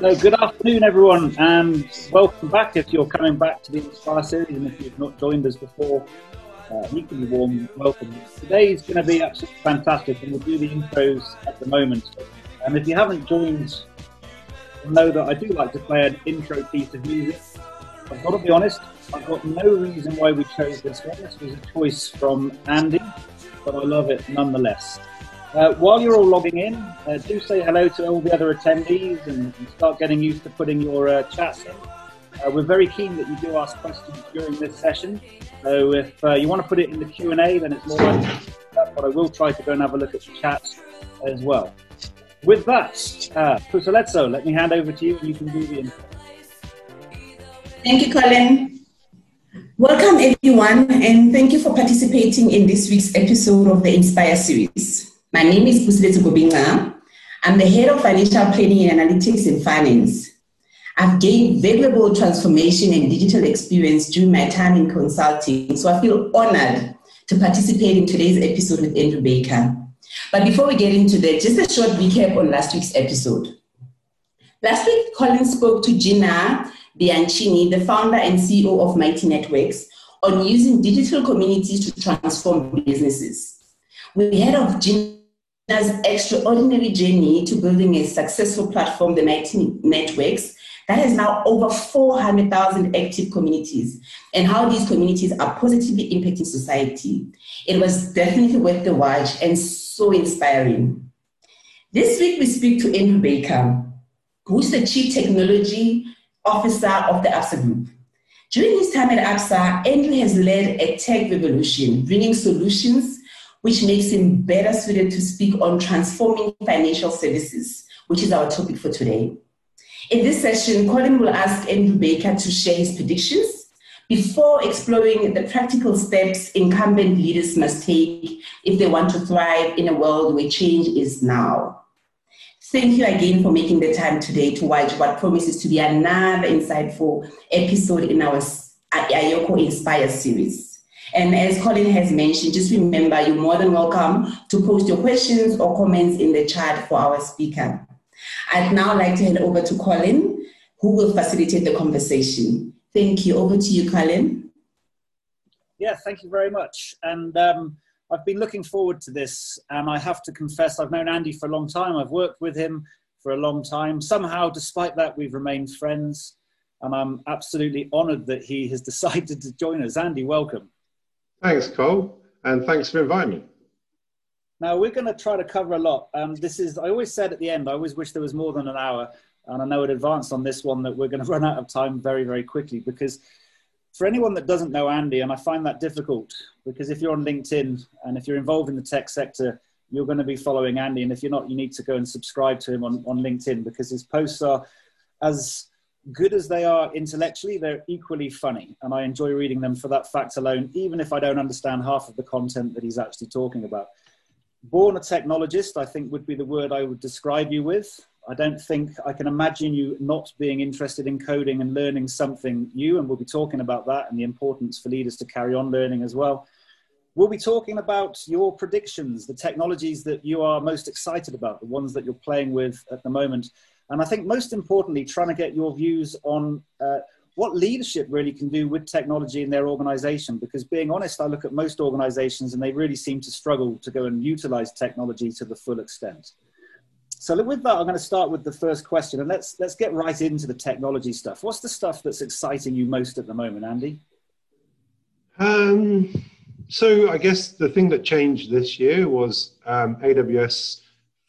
So, good afternoon, everyone, and welcome back if you're coming back to the Inspire series and if you've not joined us before. Uh, be warm welcome. Today is going to be absolutely fantastic, and we'll do the intros at the moment. And if you haven't joined, know that I do like to play an intro piece of music. I've got to be honest, I've got no reason why we chose this one. This was a choice from Andy, but I love it nonetheless. Uh, while you're all logging in, uh, do say hello to all the other attendees and, and start getting used to putting your uh, chats in. Uh, we're very keen that you do ask questions during this session. So if uh, you want to put it in the Q&A, then it's more likely but I will try to go and have a look at the chat as well. With that, uh, Pusaletso, let me hand over to you and you can do the intro. Thank you, Colin. Welcome, everyone, and thank you for participating in this week's episode of the Inspire series. My name is Pusiletso Gobinga. I'm the head of financial planning and analytics in finance. I've gained valuable transformation and digital experience during my time in consulting, so I feel honored to participate in today's episode with Andrew Baker. But before we get into that, just a short recap on last week's episode. Last week, Colin spoke to Gina Bianchini, the founder and CEO of Mighty Networks, on using digital communities to transform businesses. We heard of Gina extraordinary journey to building a successful platform, the Mighty Networks, that has now over 400,000 active communities and how these communities are positively impacting society. It was definitely worth the watch and so inspiring. This week we speak to Andrew Baker, who's the Chief Technology Officer of the ABSA Group. During his time at ABSA, Andrew has led a tech revolution, bringing solutions which makes him better suited to speak on transforming financial services, which is our topic for today. In this session, Colin will ask Andrew Baker to share his predictions before exploring the practical steps incumbent leaders must take if they want to thrive in a world where change is now. Thank you again for making the time today to watch what promises to be another insightful episode in our uh, Ayoko Inspire series. And as Colin has mentioned, just remember you're more than welcome to post your questions or comments in the chat for our speaker. I'd now like to hand over to Colin, who will facilitate the conversation. Thank you. Over to you, Colin. Yeah, thank you very much. And um, I've been looking forward to this. And I have to confess, I've known Andy for a long time. I've worked with him for a long time. Somehow, despite that, we've remained friends. And I'm absolutely honored that he has decided to join us. Andy, welcome. Thanks, Cole, and thanks for inviting me. Now we're going to try to cover a lot. Um, this is I always said at the end. I always wish there was more than an hour, and I know in advance on this one that we're going to run out of time very very quickly because for anyone that doesn't know Andy, and I find that difficult because if you're on LinkedIn and if you're involved in the tech sector, you're going to be following Andy, and if you're not, you need to go and subscribe to him on, on LinkedIn because his posts are as good as they are intellectually, they're equally funny. And I enjoy reading them for that fact alone, even if I don't understand half of the content that he's actually talking about. Born a technologist, I think would be the word I would describe you with. I don't think I can imagine you not being interested in coding and learning something new. And we'll be talking about that and the importance for leaders to carry on learning as well. We'll be talking about your predictions, the technologies that you are most excited about, the ones that you're playing with at the moment and I think most importantly, trying to get your views on uh, what leadership really can do with technology in their organization. Because being honest, I look at most organizations and they really seem to struggle to go and utilize technology to the full extent. So with that, I'm going to start with the first question, and let's let's get right into the technology stuff. What's the stuff that's exciting you most at the moment, Andy? Um, so I guess the thing that changed this year was um, AWS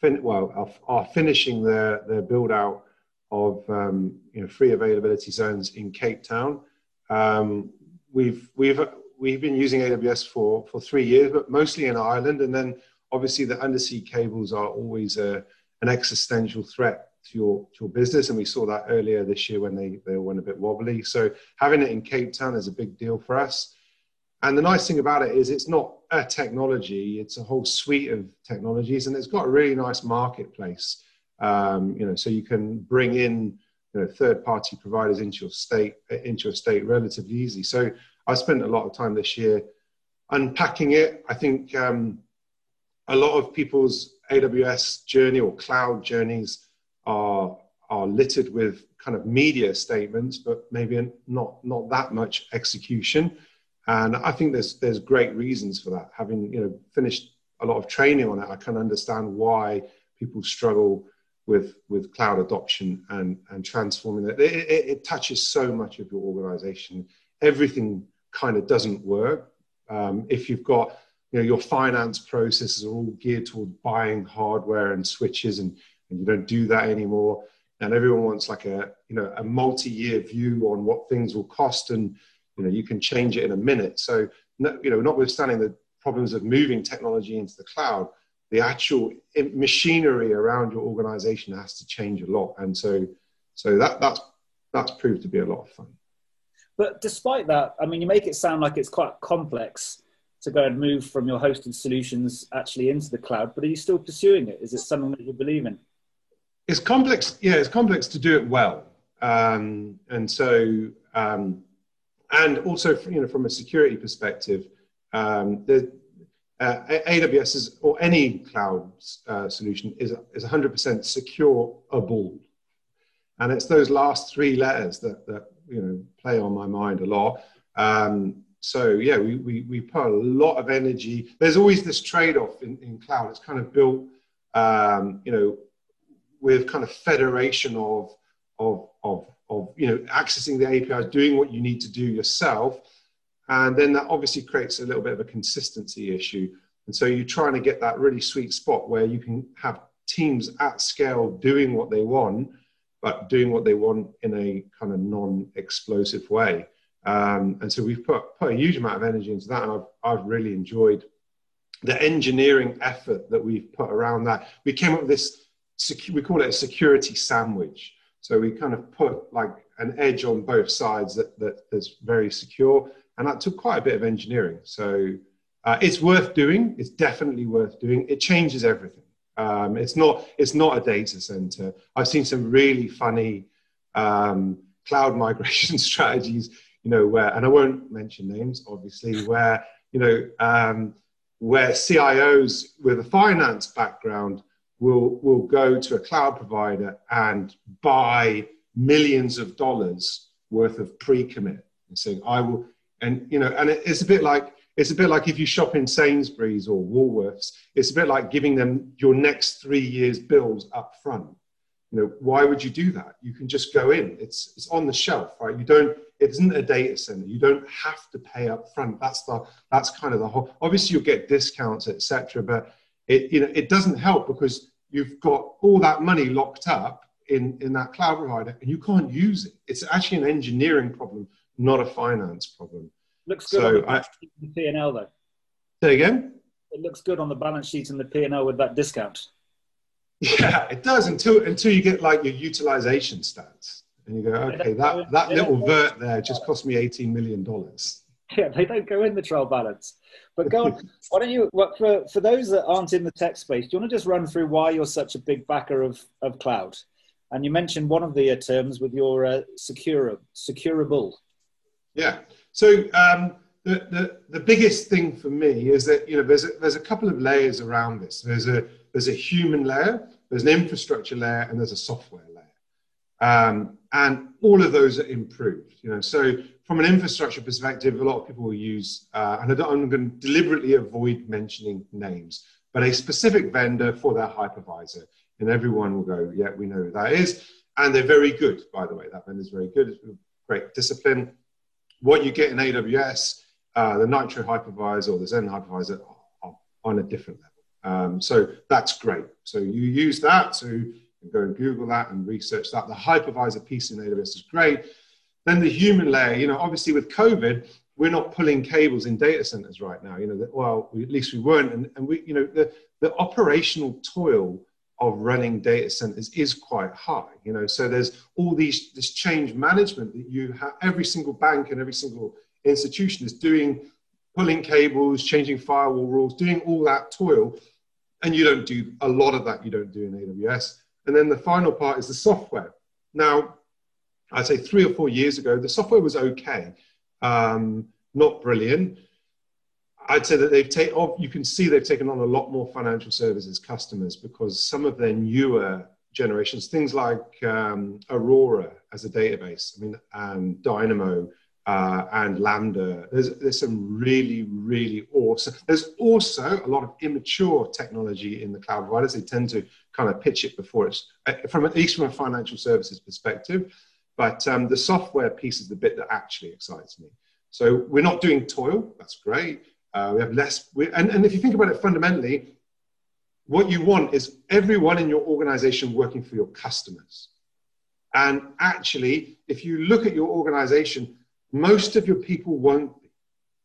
fin- well, are, are, finishing their, their build out of um, you know, free availability zones in Cape Town. Um, we've, we've, we've been using AWS for, for three years, but mostly in Ireland. And then obviously the undersea cables are always a, an existential threat to your, to your business. And we saw that earlier this year when they, they went a bit wobbly. So having it in Cape Town is a big deal for us. And the nice thing about it is it's not a technology; it's a whole suite of technologies, and it's got a really nice marketplace. Um, you know, so you can bring in you know, third-party providers into your state into your state relatively easy. So I spent a lot of time this year unpacking it. I think um, a lot of people's AWS journey or cloud journeys are are littered with kind of media statements, but maybe not not that much execution. And I think there's there's great reasons for that. Having you know finished a lot of training on it, I can understand why people struggle with with cloud adoption and and transforming it. It, it, it touches so much of your organization. Everything kind of doesn't work um, if you've got you know your finance processes are all geared toward buying hardware and switches and, and you don't do that anymore and everyone wants like a you know a multi-year view on what things will cost and you know you can change it in a minute so you know notwithstanding the problems of moving technology into the cloud the actual machinery around your organization has to change a lot and so so that that's that's proved to be a lot of fun but despite that i mean you make it sound like it's quite complex to go and move from your hosted solutions actually into the cloud, but are you still pursuing it? Is it something that you believe in? It's complex. Yeah, it's complex to do it well. Um, and so, um, and also, you know, from a security perspective, um, the uh, AWS is, or any cloud uh, solution is is 100% secureable, and it's those last three letters that that you know play on my mind a lot. Um, so yeah, we, we, we put a lot of energy. There's always this trade-off in, in cloud. It's kind of built, um, you know, with kind of federation of, of, of, of, you know, accessing the APIs, doing what you need to do yourself. And then that obviously creates a little bit of a consistency issue. And so you're trying to get that really sweet spot where you can have teams at scale doing what they want, but doing what they want in a kind of non-explosive way. Um, and so we've put, put a huge amount of energy into that, and I've, I've really enjoyed the engineering effort that we've put around that. We came up with this, we call it a security sandwich. So we kind of put like an edge on both sides that, that is very secure, and that took quite a bit of engineering. So uh, it's worth doing. It's definitely worth doing. It changes everything. Um, it's not. It's not a data center. I've seen some really funny um, cloud migration strategies you know, where, and I won't mention names, obviously, where, you know, um, where CIOs with a finance background will, will go to a cloud provider and buy millions of dollars worth of pre-commit and saying, I will, and, you know, and it's a bit like, it's a bit like if you shop in Sainsbury's or Woolworths, it's a bit like giving them your next three years' bills up front. You know, why would you do that? You can just go in. It's it's on the shelf, right? You don't it isn't a data center. You don't have to pay up front. That's the that's kind of the whole. Obviously, you'll get discounts, etc. But it you know it doesn't help because you've got all that money locked up in in that cloud provider and you can't use it. It's actually an engineering problem, not a finance problem. Looks good so on the P and L though. Say again. It looks good on the balance sheet and the P and L with that discount. Yeah, it does until until you get like your utilization stats and you go, okay, that, that little vert there just cost me $18 million. Yeah, they don't go in the trial balance. But go on, why don't you, for, for those that aren't in the tech space, do you want to just run through why you're such a big backer of, of cloud? And you mentioned one of the uh, terms with your uh, secure, securable. Yeah. So um, the, the, the biggest thing for me is that, you know, there's a, there's a couple of layers around this. There's a, there's a human layer, there's an infrastructure layer, and there's a software layer. Um, and all of those are improved. You know, so from an infrastructure perspective, a lot of people will use, uh, and I am going to deliberately avoid mentioning names, but a specific vendor for their hypervisor, and everyone will go, yeah, we know who that is, and they're very good, by the way. That vendor is very good, it's great discipline. What you get in AWS, uh, the Nitro hypervisor or the Xen hypervisor are on a different level. Um, so that's great. So you use that. So go and Google that and research that. The hypervisor piece in AWS is great. Then the human layer, you know, obviously with COVID, we're not pulling cables in data centers right now. You know, that, well, we, at least we weren't. And, and we, you know, the, the operational toil of running data centers is quite high. You know, so there's all these this change management that you have. Every single bank and every single institution is doing, pulling cables, changing firewall rules, doing all that toil, and you don't do a lot of that. You don't do in AWS. And then the final part is the software. Now, I'd say three or four years ago, the software was okay, um, not brilliant. I'd say that they've taken, oh, you can see they've taken on a lot more financial services customers because some of their newer generations, things like um, Aurora as a database, I mean, and Dynamo uh, and Lambda. There's, there's some really, really awesome. There's also a lot of immature technology in the cloud providers. They tend to kind of pitch it before it's, uh, from at least from a financial services perspective. But um, the software piece is the bit that actually excites me. So we're not doing toil. That's great. Uh, we have less. We, and, and if you think about it fundamentally, what you want is everyone in your organization working for your customers. And actually, if you look at your organization, most of your people won't be,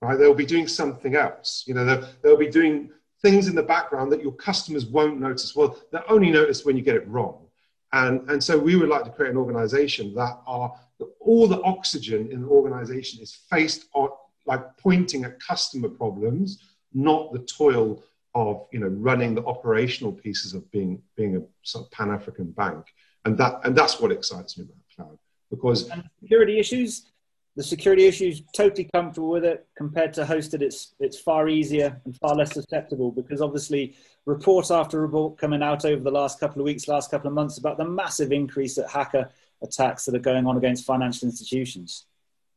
right? They'll be doing something else. You know, they'll, they'll be doing things in the background that your customers won't notice. Well, they'll only notice when you get it wrong. And, and so we would like to create an organization that are that all the oxygen in the organization is faced on like pointing at customer problems, not the toil of you know running the operational pieces of being being a sort of Pan African bank, and that and that's what excites me about cloud because and security issues. The security issues totally comfortable with it compared to hosted. It's it's far easier and far less susceptible because obviously report after report coming out over the last couple of weeks, last couple of months about the massive increase at hacker attacks that are going on against financial institutions.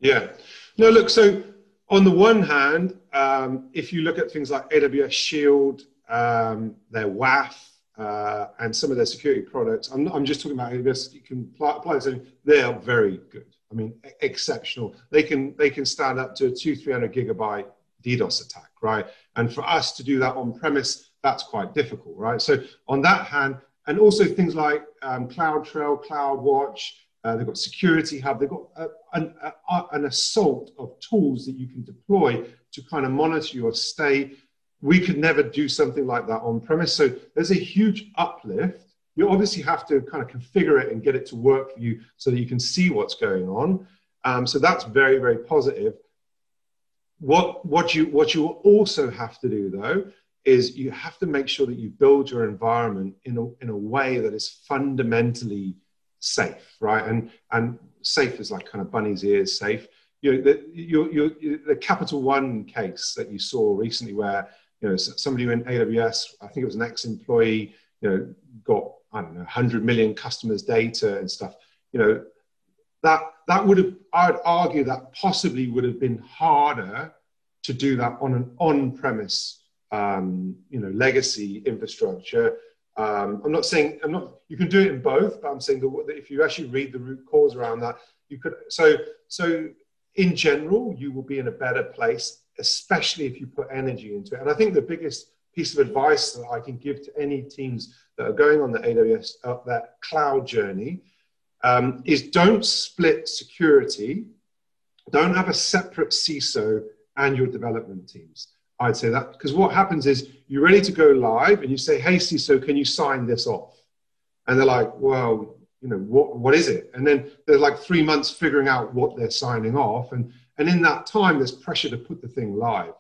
Yeah. No, look. So on the one hand, um, if you look at things like AWS Shield, um, their WAF, uh, and some of their security products, I'm, I'm just talking about AWS. You can apply, apply something. They are very good. I mean, exceptional. They can they can stand up to a two three hundred gigabyte DDoS attack, right? And for us to do that on premise, that's quite difficult, right? So on that hand, and also things like um, CloudTrail, CloudWatch, uh, they've got Security Hub. They've got a, an, a, an assault of tools that you can deploy to kind of monitor your state. We could never do something like that on premise. So there's a huge uplift. You obviously have to kind of configure it and get it to work for you so that you can see what's going on. Um, so that's very, very positive. What, what, you, what you also have to do, though, is you have to make sure that you build your environment in a, in a way that is fundamentally safe, right? And and safe is like kind of bunny's ears safe. You know, the, the Capital One case that you saw recently, where you know somebody in AWS, I think it was an ex-employee, you know, got I don't know 100 million customers' data and stuff. You know, that that would have I'd argue that possibly would have been harder to do that on an on-premise, um, you know, legacy infrastructure um, I'm not saying I'm not. You can do it in both, but I'm saying that if you actually read the root cause around that, you could. So so in general, you will be in a better place, especially if you put energy into it. And I think the biggest piece of advice that I can give to any teams that are going on the AWS uh, that cloud journey um, is don't split security. Don't have a separate CISO and your development teams. I'd say that because what happens is you're ready to go live and you say, "Hey, CISO, can you sign this off?" And they're like, "Well, you know, what what is it?" And then they're like three months figuring out what they're signing off, and and in that time, there's pressure to put the thing live.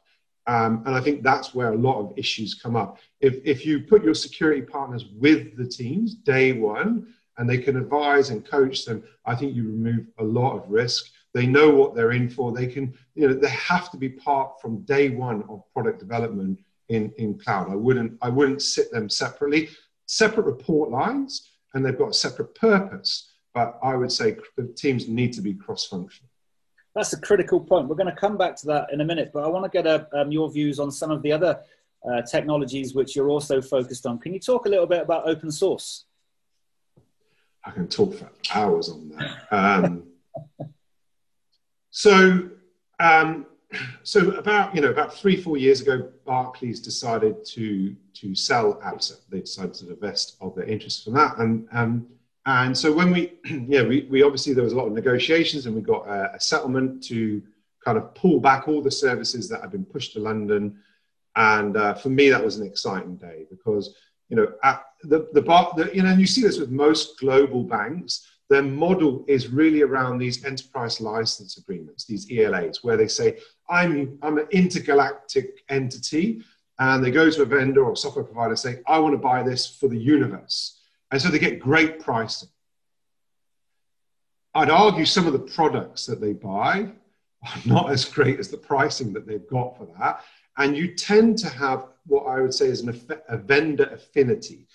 Um, and I think that's where a lot of issues come up. If if you put your security partners with the teams day one, and they can advise and coach them, I think you remove a lot of risk. They know what they're in for. They can, you know, they have to be part from day one of product development in, in cloud. I wouldn't, I wouldn't sit them separately. Separate report lines, and they've got a separate purpose. But I would say the teams need to be cross-functional. That's a critical point. We're going to come back to that in a minute, but I want to get a, um, your views on some of the other uh, technologies which you're also focused on. Can you talk a little bit about open source? I can talk for hours on that. Um, so, um, so about you know about three four years ago, Barclays decided to to sell Absa. They decided to divest of their interest from that, and um, and so when we yeah we, we obviously there was a lot of negotiations, and we got a, a settlement to kind of pull back all the services that had been pushed to London. And uh, for me, that was an exciting day because you know the the, bar, the you know and you see this with most global banks their model is really around these enterprise license agreements, these ELAs, where they say, I'm, I'm an intergalactic entity, and they go to a vendor or software provider say, I want to buy this for the universe. And so they get great pricing. I'd argue some of the products that they buy are not as great as the pricing that they've got for that. And you tend to have what I would say is an, a vendor affinity.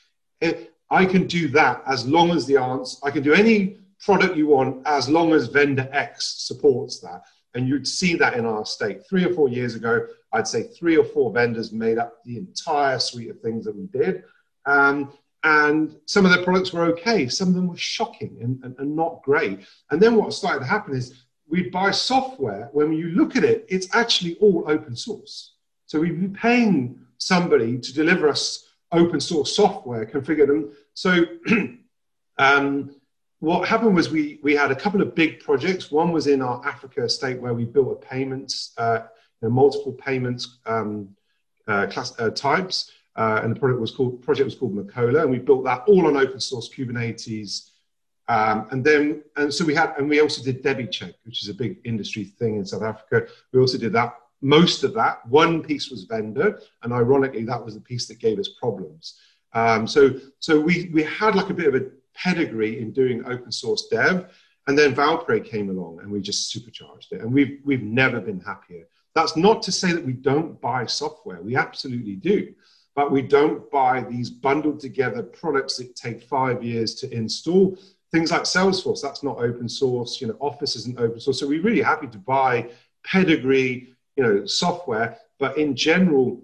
I can do that as long as the answer, I can do any product you want as long as vendor X supports that. And you'd see that in our state. Three or four years ago, I'd say three or four vendors made up the entire suite of things that we did. Um, and some of their products were okay, some of them were shocking and, and, and not great. And then what started to happen is we buy software, when you look at it, it's actually all open source. So we'd be paying somebody to deliver us open source software, configure them. So um, what happened was we, we had a couple of big projects. One was in our Africa estate where we built a payments, uh, you know, multiple payments um, uh, class, uh, types. Uh, and the project was called project was called Macola, and we built that all on open source Kubernetes. Um, and then, and so we had, and we also did DebiCheck, which is a big industry thing in South Africa. We also did that most of that. One piece was vendor, and ironically, that was the piece that gave us problems. Um, so, so we we had like a bit of a pedigree in doing open source dev, and then Valpre came along, and we just supercharged it, and we've we've never been happier. That's not to say that we don't buy software. We absolutely do, but we don't buy these bundled together products that take five years to install. Things like Salesforce, that's not open source. You know, Office isn't open source. So we're really happy to buy pedigree you know, software, but in general,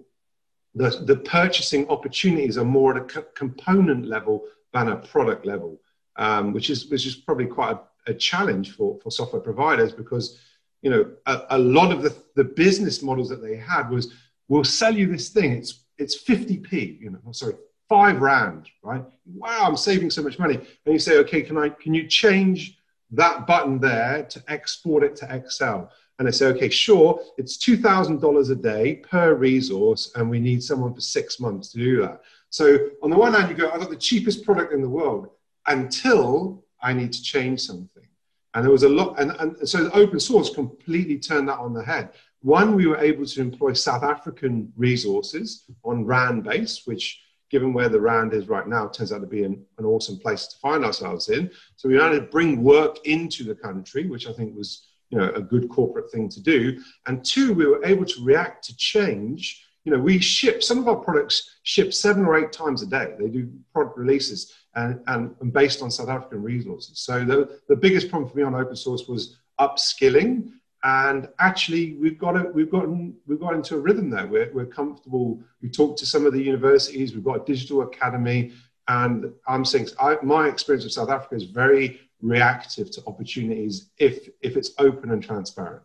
the, the purchasing opportunities are more at a co- component level than a product level, um, which is which is probably quite a, a, challenge for, for software providers because you know a, a, lot of the, the business models that they had was we'll sell you this thing it's it's 50p you know sorry five rand right wow i'm saving so much money and you say okay can i can you change that button there to export it to excel and they say, okay, sure, it's $2,000 a day per resource, and we need someone for six months to do that. So on the one hand, you go, I've got the cheapest product in the world until I need to change something. And there was a lot, and, and so the open source completely turned that on the head. One, we were able to employ South African resources on RAND base, which given where the RAND is right now, turns out to be an, an awesome place to find ourselves in. So we wanted to bring work into the country, which I think was you know, a good corporate thing to do. And two, we were able to react to change. You know, we ship some of our products ship seven or eight times a day. They do product releases and, and, and based on South African resources. So the, the biggest problem for me on open source was upskilling. And actually, we've got it. We've gotten we've got into a rhythm there. We're, we're comfortable. We talked to some of the universities. We've got a digital academy, and I'm saying I, my experience of South Africa is very reactive to opportunities if if it's open and transparent.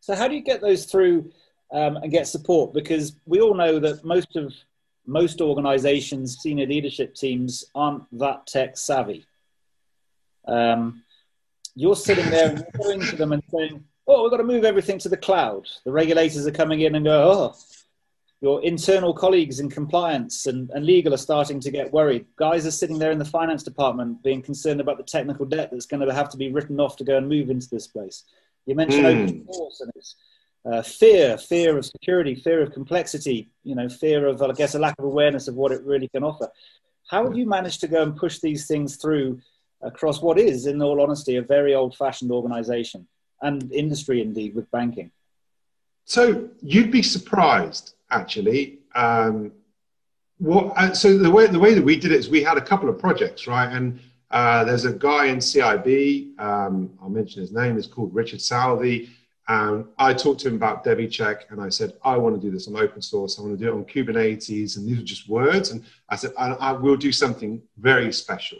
So how do you get those through um, and get support? Because we all know that most of most organizations, senior leadership teams aren't that tech savvy. Um, you're sitting there and you're going to them and saying, "Oh, we've got to move everything to the cloud." The regulators are coming in and go, "Oh, your internal colleagues in compliance and, and legal are starting to get worried. Guys are sitting there in the finance department being concerned about the technical debt that's going to have to be written off to go and move into this place. You mentioned mm. open source and it's uh, fear, fear of security, fear of complexity, you know, fear of, I guess, a lack of awareness of what it really can offer. How have you managed to go and push these things through across what is, in all honesty, a very old fashioned organization and industry indeed with banking? So you'd be surprised actually. Um, what, uh, so the way the way that we did it is we had a couple of projects, right? And uh, there's a guy in CIB. Um, I'll mention his name. It's called Richard Salvi. And I talked to him about DebiCheck, and I said, I want to do this on open source. I want to do it on Kubernetes, and these are just words. And I said, I, I will do something very special.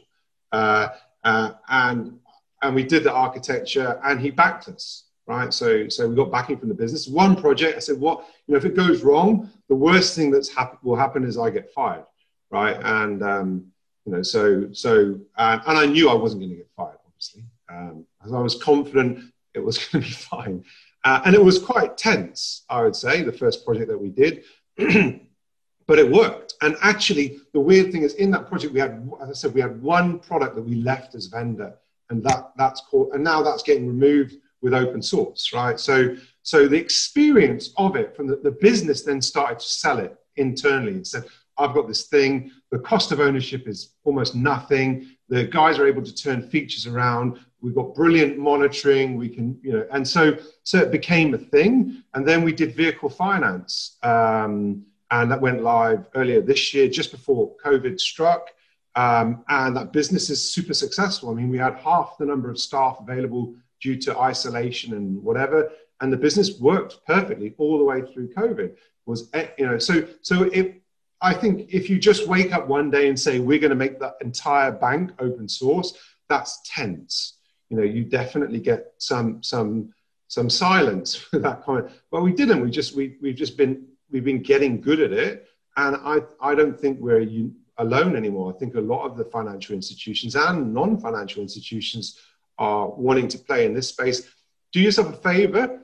Uh, uh, and and we did the architecture, and he backed us right? So, so we got backing from the business. One project, I said, what, you know, if it goes wrong, the worst thing that's happen will happen is I get fired, right? And, um, you know, so, so, and, and I knew I wasn't going to get fired, obviously. Um, I was confident it was going to be fine. Uh, and it was quite tense, I would say, the first project that we did. but it worked. And actually, the weird thing is, in that project, we had, as I said, we had one product that we left as vendor, and that that's called, and now that's getting removed with open source, right? So, so the experience of it from the, the business then started to sell it internally and said, I've got this thing. The cost of ownership is almost nothing. The guys are able to turn features around. We've got brilliant monitoring. We can, you know, and so so it became a thing. And then we did vehicle finance, um, and that went live earlier this year, just before COVID struck. Um, and that business is super successful. I mean, we had half the number of staff available due to isolation and whatever, and the business worked perfectly all the way through COVID. Was eh, you know so so it. I think if you just wake up one day and say we're going to make that entire bank open source, that's tense. You know, you definitely get some some some silence for that comment. But we didn't. We just we we've just been we've been getting good at it, and I I don't think we're alone anymore. I think a lot of the financial institutions and non-financial institutions are wanting to play in this space. Do yourself a favor,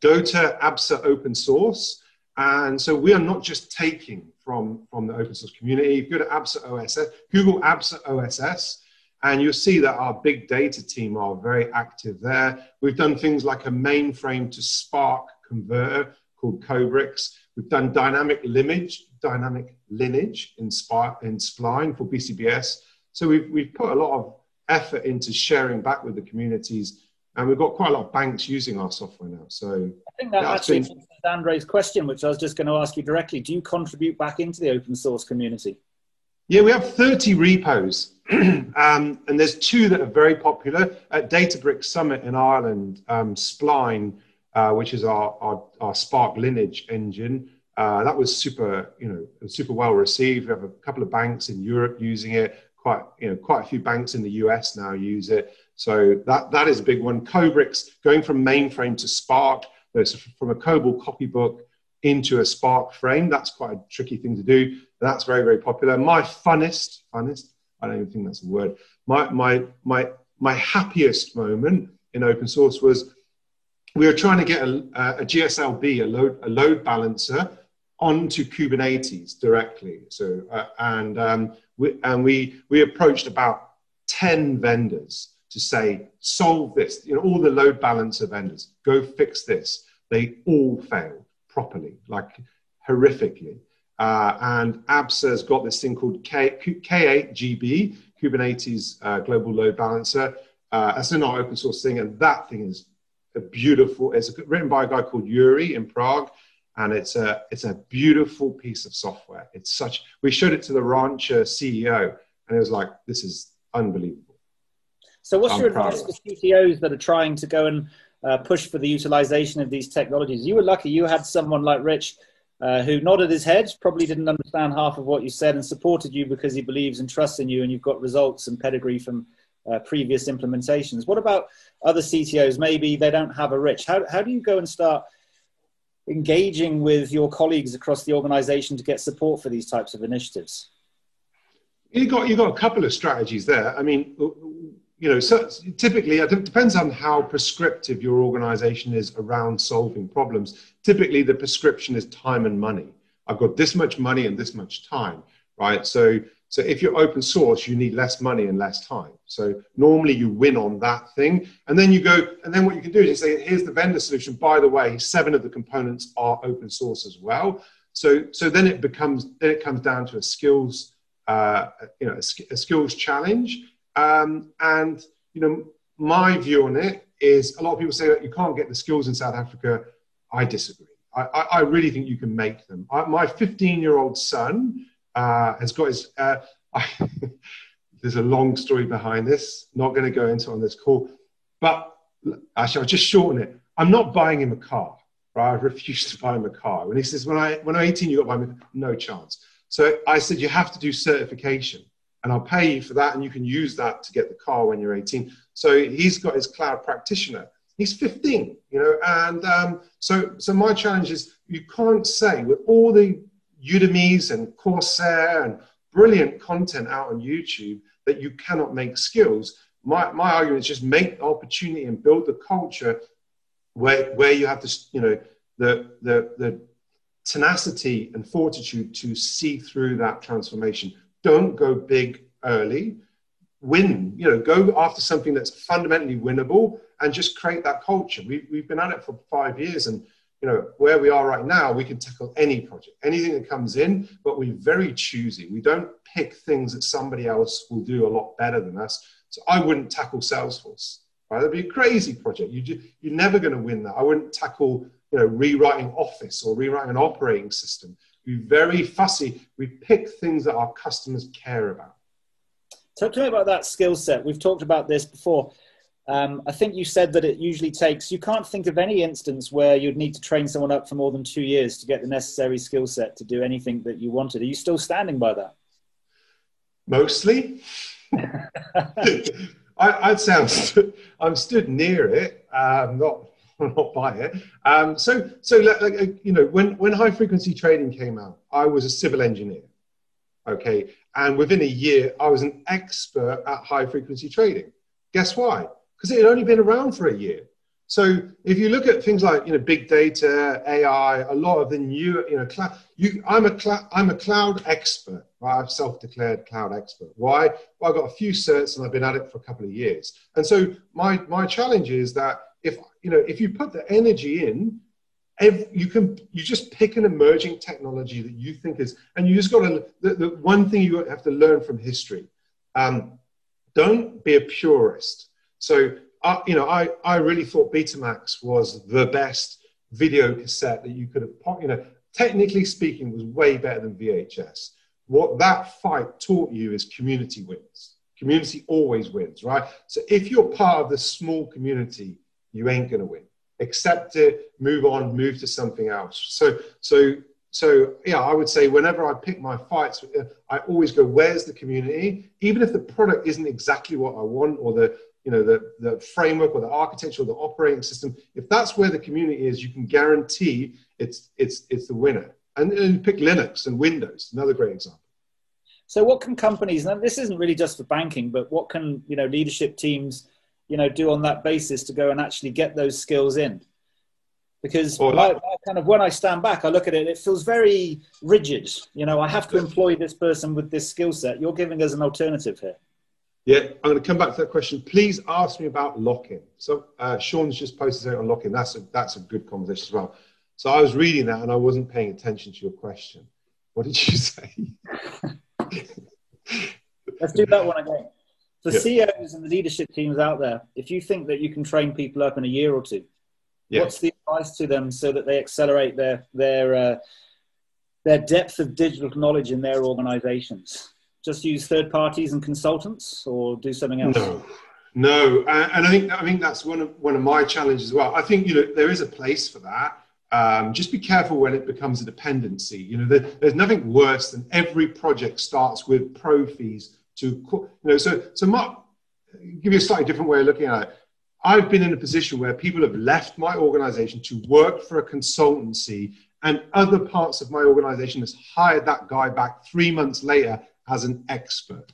go to ABSA open source. And so we are not just taking from, from the open source community. If you Go to ABSA OSS, Google ABSA OSS, and you'll see that our big data team are very active there. We've done things like a mainframe to Spark converter called Cobrix. We've done dynamic lineage, dynamic lineage in, Spark, in Spline for BCBS. So we've, we've put a lot of effort into sharing back with the communities. And we've got quite a lot of banks using our software now. So I think that actually been... answers Andre's question, which I was just going to ask you directly. Do you contribute back into the open source community? Yeah, we have 30 repos, um, and there's two that are very popular. At Databricks Summit in Ireland, um, Spline, uh, which is our, our, our, Spark lineage engine, uh, that was super, you know, super well received. We have a couple of banks in Europe using it. Quite, you know, quite a few banks in the US now use it. So that, that is a big one. Cobrix, going from mainframe to Spark, from a COBOL copybook into a Spark frame, that's quite a tricky thing to do. That's very, very popular. My funnest, funnest, I don't even think that's a word. My, my, my, my happiest moment in open source was we were trying to get a, a GSLB, a load, a load balancer, onto Kubernetes directly. So, uh, and, um, we, and we, we approached about 10 vendors to say, solve this, you know, all the load balancer vendors, go fix this. They all failed properly, like horrifically. Uh, and ABSA's got this thing called K, K8GB, Kubernetes uh, Global Load Balancer. Uh, that's an open source thing, and that thing is a beautiful. It's written by a guy called Yuri in Prague, and it's a it's a beautiful piece of software. It's such. We showed it to the Rancher CEO, and it was like, this is unbelievable. So, what's I'm your advice for CTOs that are trying to go and uh, push for the utilization of these technologies? You were lucky; you had someone like Rich. Uh, who nodded his head, probably didn't understand half of what you said, and supported you because he believes and trusts in you, and you've got results and pedigree from uh, previous implementations. What about other CTOs? Maybe they don't have a rich. How, how do you go and start engaging with your colleagues across the organization to get support for these types of initiatives? You got you got a couple of strategies there. I mean, you know, so typically it depends on how prescriptive your organization is around solving problems. Typically, the prescription is time and money. I've got this much money and this much time, right? So so if you're open source, you need less money and less time. So normally you win on that thing. And then you go, and then what you can do is you say, here's the vendor solution. By the way, seven of the components are open source as well. So, so then it becomes, then it comes down to a skills, uh, you know, a, a skills challenge. Um, and, you know, my view on it is a lot of people say that you can't get the skills in South Africa. I disagree. I, I, I really think you can make them. I, my 15 year old son, uh, has got his. Uh, there's a long story behind this. Not going to go into on this call, but actually, I'll just shorten it. I'm not buying him a car. Right? I refused to buy him a car. When he says, "When I when I'm 18, you got to buy me," no chance. So I said, "You have to do certification." and I'll pay you for that, and you can use that to get the car when you're 18. So he's got his cloud practitioner. He's 15, you know, and um, so so my challenge is you can't say with all the Udemy's and Coursera and brilliant content out on YouTube that you cannot make skills. My, my argument is just make the opportunity and build the culture where, where you have this, you know, the, the, the tenacity and fortitude to see through that transformation. Don't go big early. Win, you know, go after something that's fundamentally winnable and just create that culture. We, we've been at it for five years and you know, where we are right now, we can tackle any project, anything that comes in, but we're very choosy. We don't pick things that somebody else will do a lot better than us. So I wouldn't tackle Salesforce. Right? That'd be a crazy project. You just, you're never going to win that. I wouldn't tackle, you know, rewriting Office or rewriting an operating system. We're very fussy. We pick things that our customers care about. Talk to me about that skill set. We've talked about this before. Um, I think you said that it usually takes, you can't think of any instance where you'd need to train someone up for more than two years to get the necessary skill set to do anything that you wanted. Are you still standing by that? Mostly. I, would say I'm, stu- I'm stood near it, um, not not by it. Um, so, so like, you know, when when high frequency trading came out, I was a civil engineer. Okay, and within a year, I was an expert at high frequency trading. Guess why? Because it had only been around for a year. So if you look at things like you know big data, AI, a lot of the new you know cloud. You, I'm a cl- I'm a cloud expert. Right? I've self-declared cloud expert. Why? Well, I've got a few certs and I've been at it for a couple of years. And so my my challenge is that if you know if you put the energy in, every, you can you just pick an emerging technology that you think is, and you just got to the, the one thing you have to learn from history. Um, don't be a purist. So I, you know, I, I really thought Betamax was the best video cassette that you could have, you know, technically speaking, was way better than VHS. What that fight taught you is community wins. Community always wins, right? So if you're part of the small community, you ain't going to win. Accept it, move on, move to something else. So, so, so yeah, I would say whenever I pick my fights, uh, I always go, where's the community? Even if the product isn't exactly what I want or the, you know, the, the framework or the architecture or the operating system, if that's where the community is, you can guarantee it's, it's, it's the winner. And, and pick Linux and Windows, another great example. So what can companies, now this isn't really just for banking, but what can, you know, leadership teams, you know, do on that basis to go and actually get those skills in? Because I, I kind of, when I stand back, I look at it, it feels very rigid. You know, I have to employ this person with this skill set. You're giving us an alternative here. Yeah, I'm going to come back to that question. Please ask me about lock-in. So uh, Sean's just posted it on lock-in. That's a, that's a good conversation as well. So I was reading that and I wasn't paying attention to your question. What did you say? Let's do that one again. For yeah. CEOs and the leadership teams out there, if you think that you can train people up in a year or two, yeah. what's the advice to them so that they accelerate their their uh, their depth of digital knowledge in their organizations? Just use third parties and consultants, or do something else? No, no, and I think I think that's one of one of my challenges as well. I think you know there is a place for that. Um, just be careful when it becomes a dependency. You know, there, there's nothing worse than every project starts with pro fees to you know. So so Mark, give you a slightly different way of looking at it. I've been in a position where people have left my organization to work for a consultancy, and other parts of my organization has hired that guy back three months later as an expert,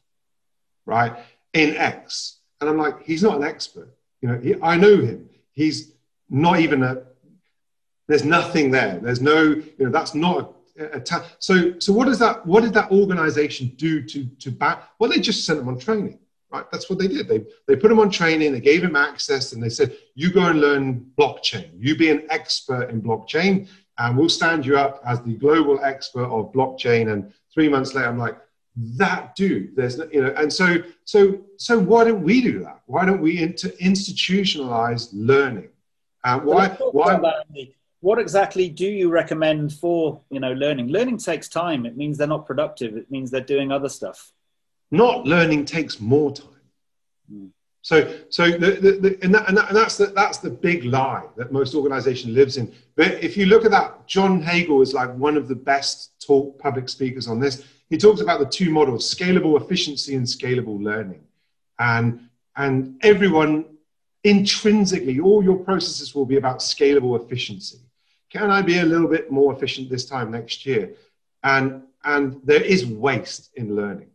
right? In X. And I'm like, he's not an expert. You know, he, I know him. He's not even a, there's nothing there. There's no, you know, that's not a, a ta- so, so what does that, what did that organization do to, to back? Well, they just sent him on training, right? That's what they did. They, they put him on training, they gave him access and they said, you go and learn blockchain. You be an expert in blockchain and we'll stand you up as the global expert of blockchain. And three months later, I'm like, that dude there's you know and so so so why don't we do that? Why don't we inter- institutionalize learning? Uh, why why what exactly do you recommend for you know learning? Learning takes time. It means they're not productive. It means they're doing other stuff. Not learning takes more time. Mm. so so the, the, the, and, that, and, that, and that's the, that's the big lie that most organization lives in. But if you look at that john hagel is like one of the best talk public speakers on this he talks about the two models scalable efficiency and scalable learning. And and everyone intrinsically all your processes will be about scalable efficiency. Can i be a little bit more efficient this time next year? And and there is waste in learning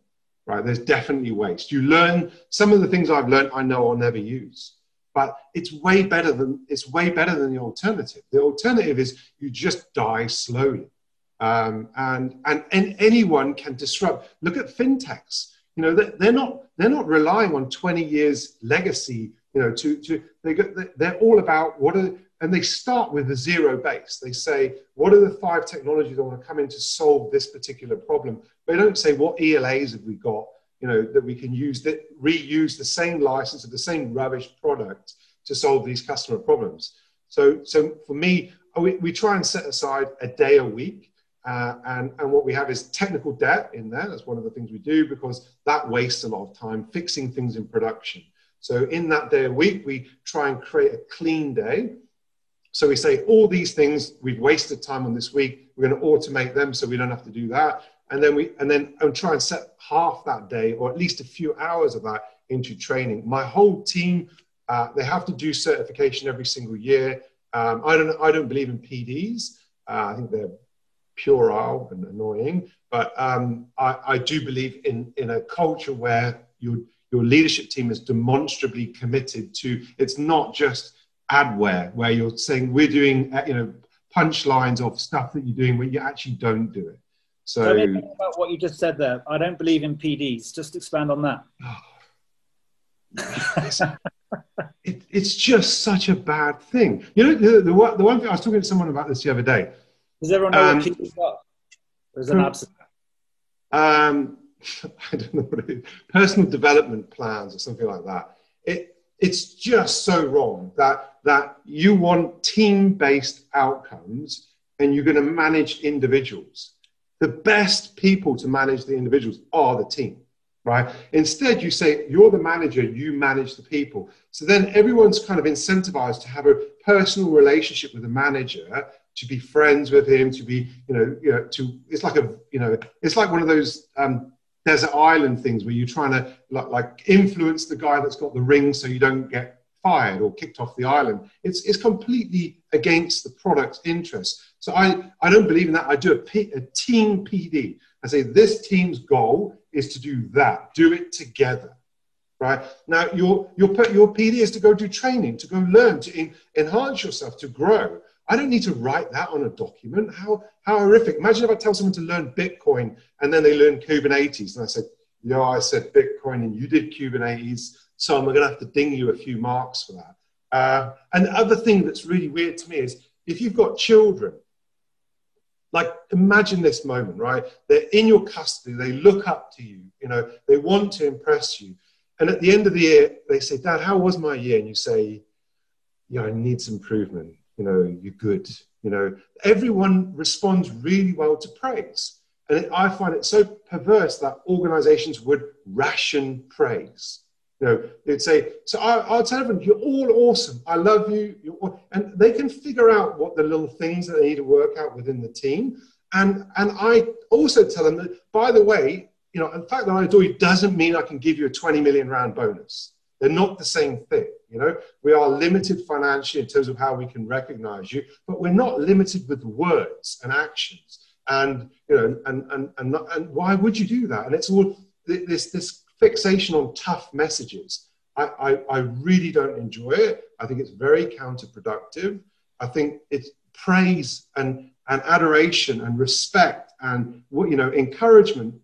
right? There's definitely waste. You learn some of the things i've learned i know i'll never use but it's way better than it's way better than the alternative. The alternative is you just die slowly um, and, and, and anyone can disrupt. Look at fintechs. You know, they're not, they're not relying on 20 years legacy, you know, to, to they get, they're all about what are, and they start with a zero base. They say, what are the five technologies that want to come in to solve this particular problem? They don't say, what ELAs have we got, you know, that we can use that reuse the same license of the same rubbish product to solve these customer problems. So, so for me, we, we try and set aside a day a week Uh, and, and what we have is technical debt in there. That's one of the things we do because that wastes a lot of time fixing things in production. So in that day a week, we try and create a clean day. So we say all these things we've wasted time on this week. We're going to automate them so we don't have to do that. And then we and then and try and set half that day or at least a few hours of that into training. My whole team, uh, they have to do certification every single year. Um, I don't I don't believe in PDs. Uh, I think they're puerile and annoying. But um, I, I, do believe in in a culture where your your leadership team is demonstrably committed to. It's not just adware where you're saying we're doing uh, you know punchlines of stuff that you're doing when you actually don't do it. So about what you just said there. I don't believe in PDs. Just expand on that. it, it's just such a bad thing. You know, the, the, the, one thing I was talking to someone about this the other day. Does everyone know um, what PDs are? There's an absence. Um, I don't know what it is. Personal development plans or something like that. It, it's just so wrong that, that you want team based outcomes and you're going to manage individuals the best people to manage the individuals are the team, right? Instead, you say, you're the manager, you manage the people. So then everyone's kind of incentivized to have a personal relationship with the manager, to be friends with him, to be, you know, you know to, it's like a, you know, it's like one of those um, desert island things where you're trying to like, like influence the guy that's got the ring so you don't get fired or kicked off the island. It's, it's completely against the product's interest. So I, I don't believe in that. I do a, P, a team PD. I say this team's goal is to do that. Do it together. Right now, your your your PD is to go do training, to go learn, to in, enhance yourself, to grow. I don't need to write that on a document. How how horrific! Imagine if I tell someone to learn Bitcoin and then they learn Kubernetes, and I said, "Yeah, I said Bitcoin, and you did Kubernetes, so I'm going to have to ding you a few marks for that." Uh, and the other thing that's really weird to me is if you've got children like imagine this moment right they're in your custody they look up to you you know they want to impress you and at the end of the year they say dad how was my year and you say yeah i need some improvement you know you're good you know everyone responds really well to praise and i find it so perverse that organizations would ration praise you know, they'd say, so I, will tell everyone, you're all awesome. I love you. And they can figure out what the little things that they need to work out within the team. And, and I also tell them that, by the way, you know, the fact that I adore you doesn't mean I can give you a 20 million round bonus. They're not the same thing. You know, we are limited financially in terms of how we can recognize you, but we're not limited with words and actions. And, you know, and, and, and, and why would you do that? And it's all this, this fixation on tough messages. I, I, I really don't enjoy it. I think it's very counterproductive. I think it's praise and, and adoration and respect and what you know encouragement.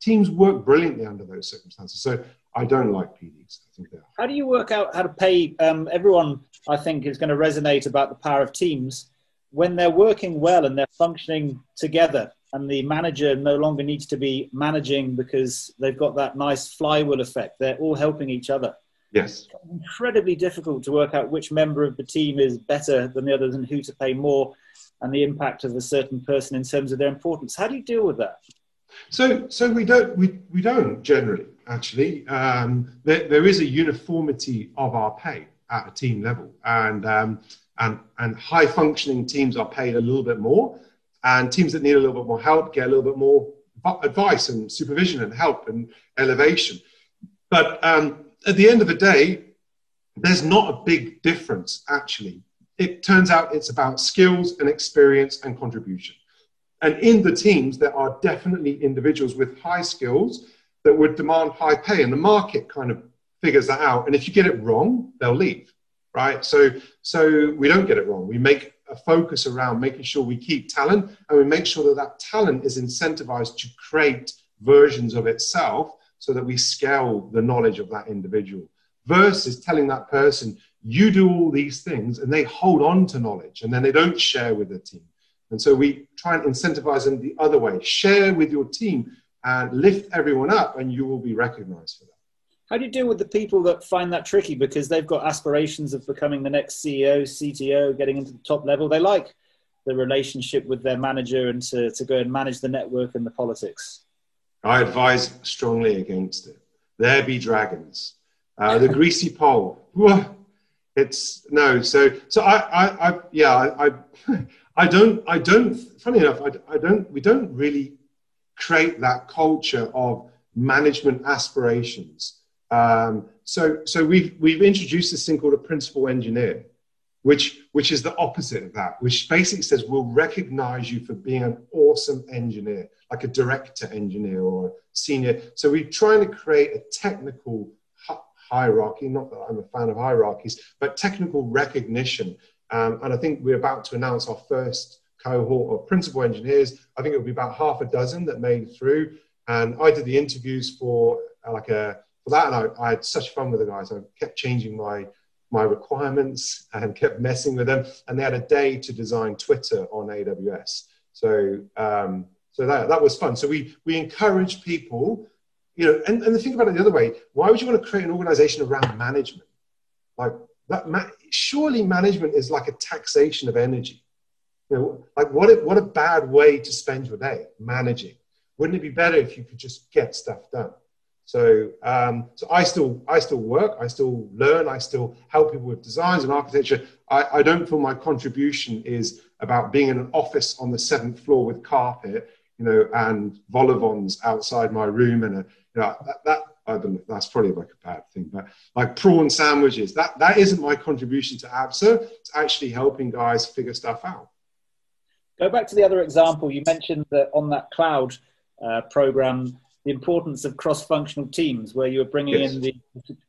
Teams work brilliantly under those circumstances. So I don't like PDs. I think they are. How do you work out how to pay um, everyone? I think is going to resonate about the power of teams when they're working well and they're functioning together and the manager no longer needs to be managing because they've got that nice flywheel effect. They're all helping each other. Yes. It's incredibly difficult to work out which member of the team is better than the others and who to pay more and the impact of a certain person in terms of their importance. How do you deal with that? So, so we don't we, we don't generally actually. Um, there, there is a uniformity of our pay at a team level, and um, and and high functioning teams are paid a little bit more, and teams that need a little bit more help get a little bit more advice and supervision and help and elevation. But um, at the end of the day, there's not a big difference actually. It turns out it's about skills and experience and contribution. And in the teams, there are definitely individuals with high skills that would demand high pay, and the market kind of figures that out. And if you get it wrong, they'll leave, right? So, so we don't get it wrong. We make a focus around making sure we keep talent and we make sure that that talent is incentivized to create versions of itself so that we scale the knowledge of that individual versus telling that person you do all these things and they hold on to knowledge and then they don't share with the team and so we try and incentivize them the other way share with your team and lift everyone up and you will be recognized for that how do you deal with the people that find that tricky because they've got aspirations of becoming the next CEO, CTO, getting into the top level? They like the relationship with their manager and to, to go and manage the network and the politics? I advise strongly against it. There be dragons. Uh, the greasy pole. It's no. So so I I, I yeah I, I don't I don't. Funny enough, I, I don't. We don't really create that culture of management aspirations. Um, so so we've we've introduced this thing called a principal engineer which, which is the opposite of that, which basically says we'll recognize you for being an awesome engineer, like a director engineer or a senior. So we're trying to create a technical hierarchy, not that I'm a fan of hierarchies, but technical recognition. Um, and I think we're about to announce our first cohort of principal engineers. I think it'll be about half a dozen that made it through. And I did the interviews for uh, like a for that, and I, I had such fun with the guys. I kept changing my my requirements and kept messing with them. And they had a day to design Twitter on AWS. So, um, so that, that was fun. So we, we encourage people, you know, and, and the thing about it the other way, why would you want to create an organization around management? Like that, ma- surely management is like a taxation of energy. You know, like what a, what a bad way to spend your day managing. Wouldn't it be better if you could just get stuff done? So, um, so I still, I still work, I still learn, I still help people with designs and architecture. I, I don't feel my contribution is about being in an office on the seventh floor with carpet, you know, and vol outside my room and a, you know, that, that I don't know, that's probably like a bad thing, but like prawn sandwiches, that, that isn't my contribution to ABSA. It's actually helping guys figure stuff out. Go back to the other example. You mentioned that on that cloud uh, program, the importance of cross-functional teams where you were bringing yes. in the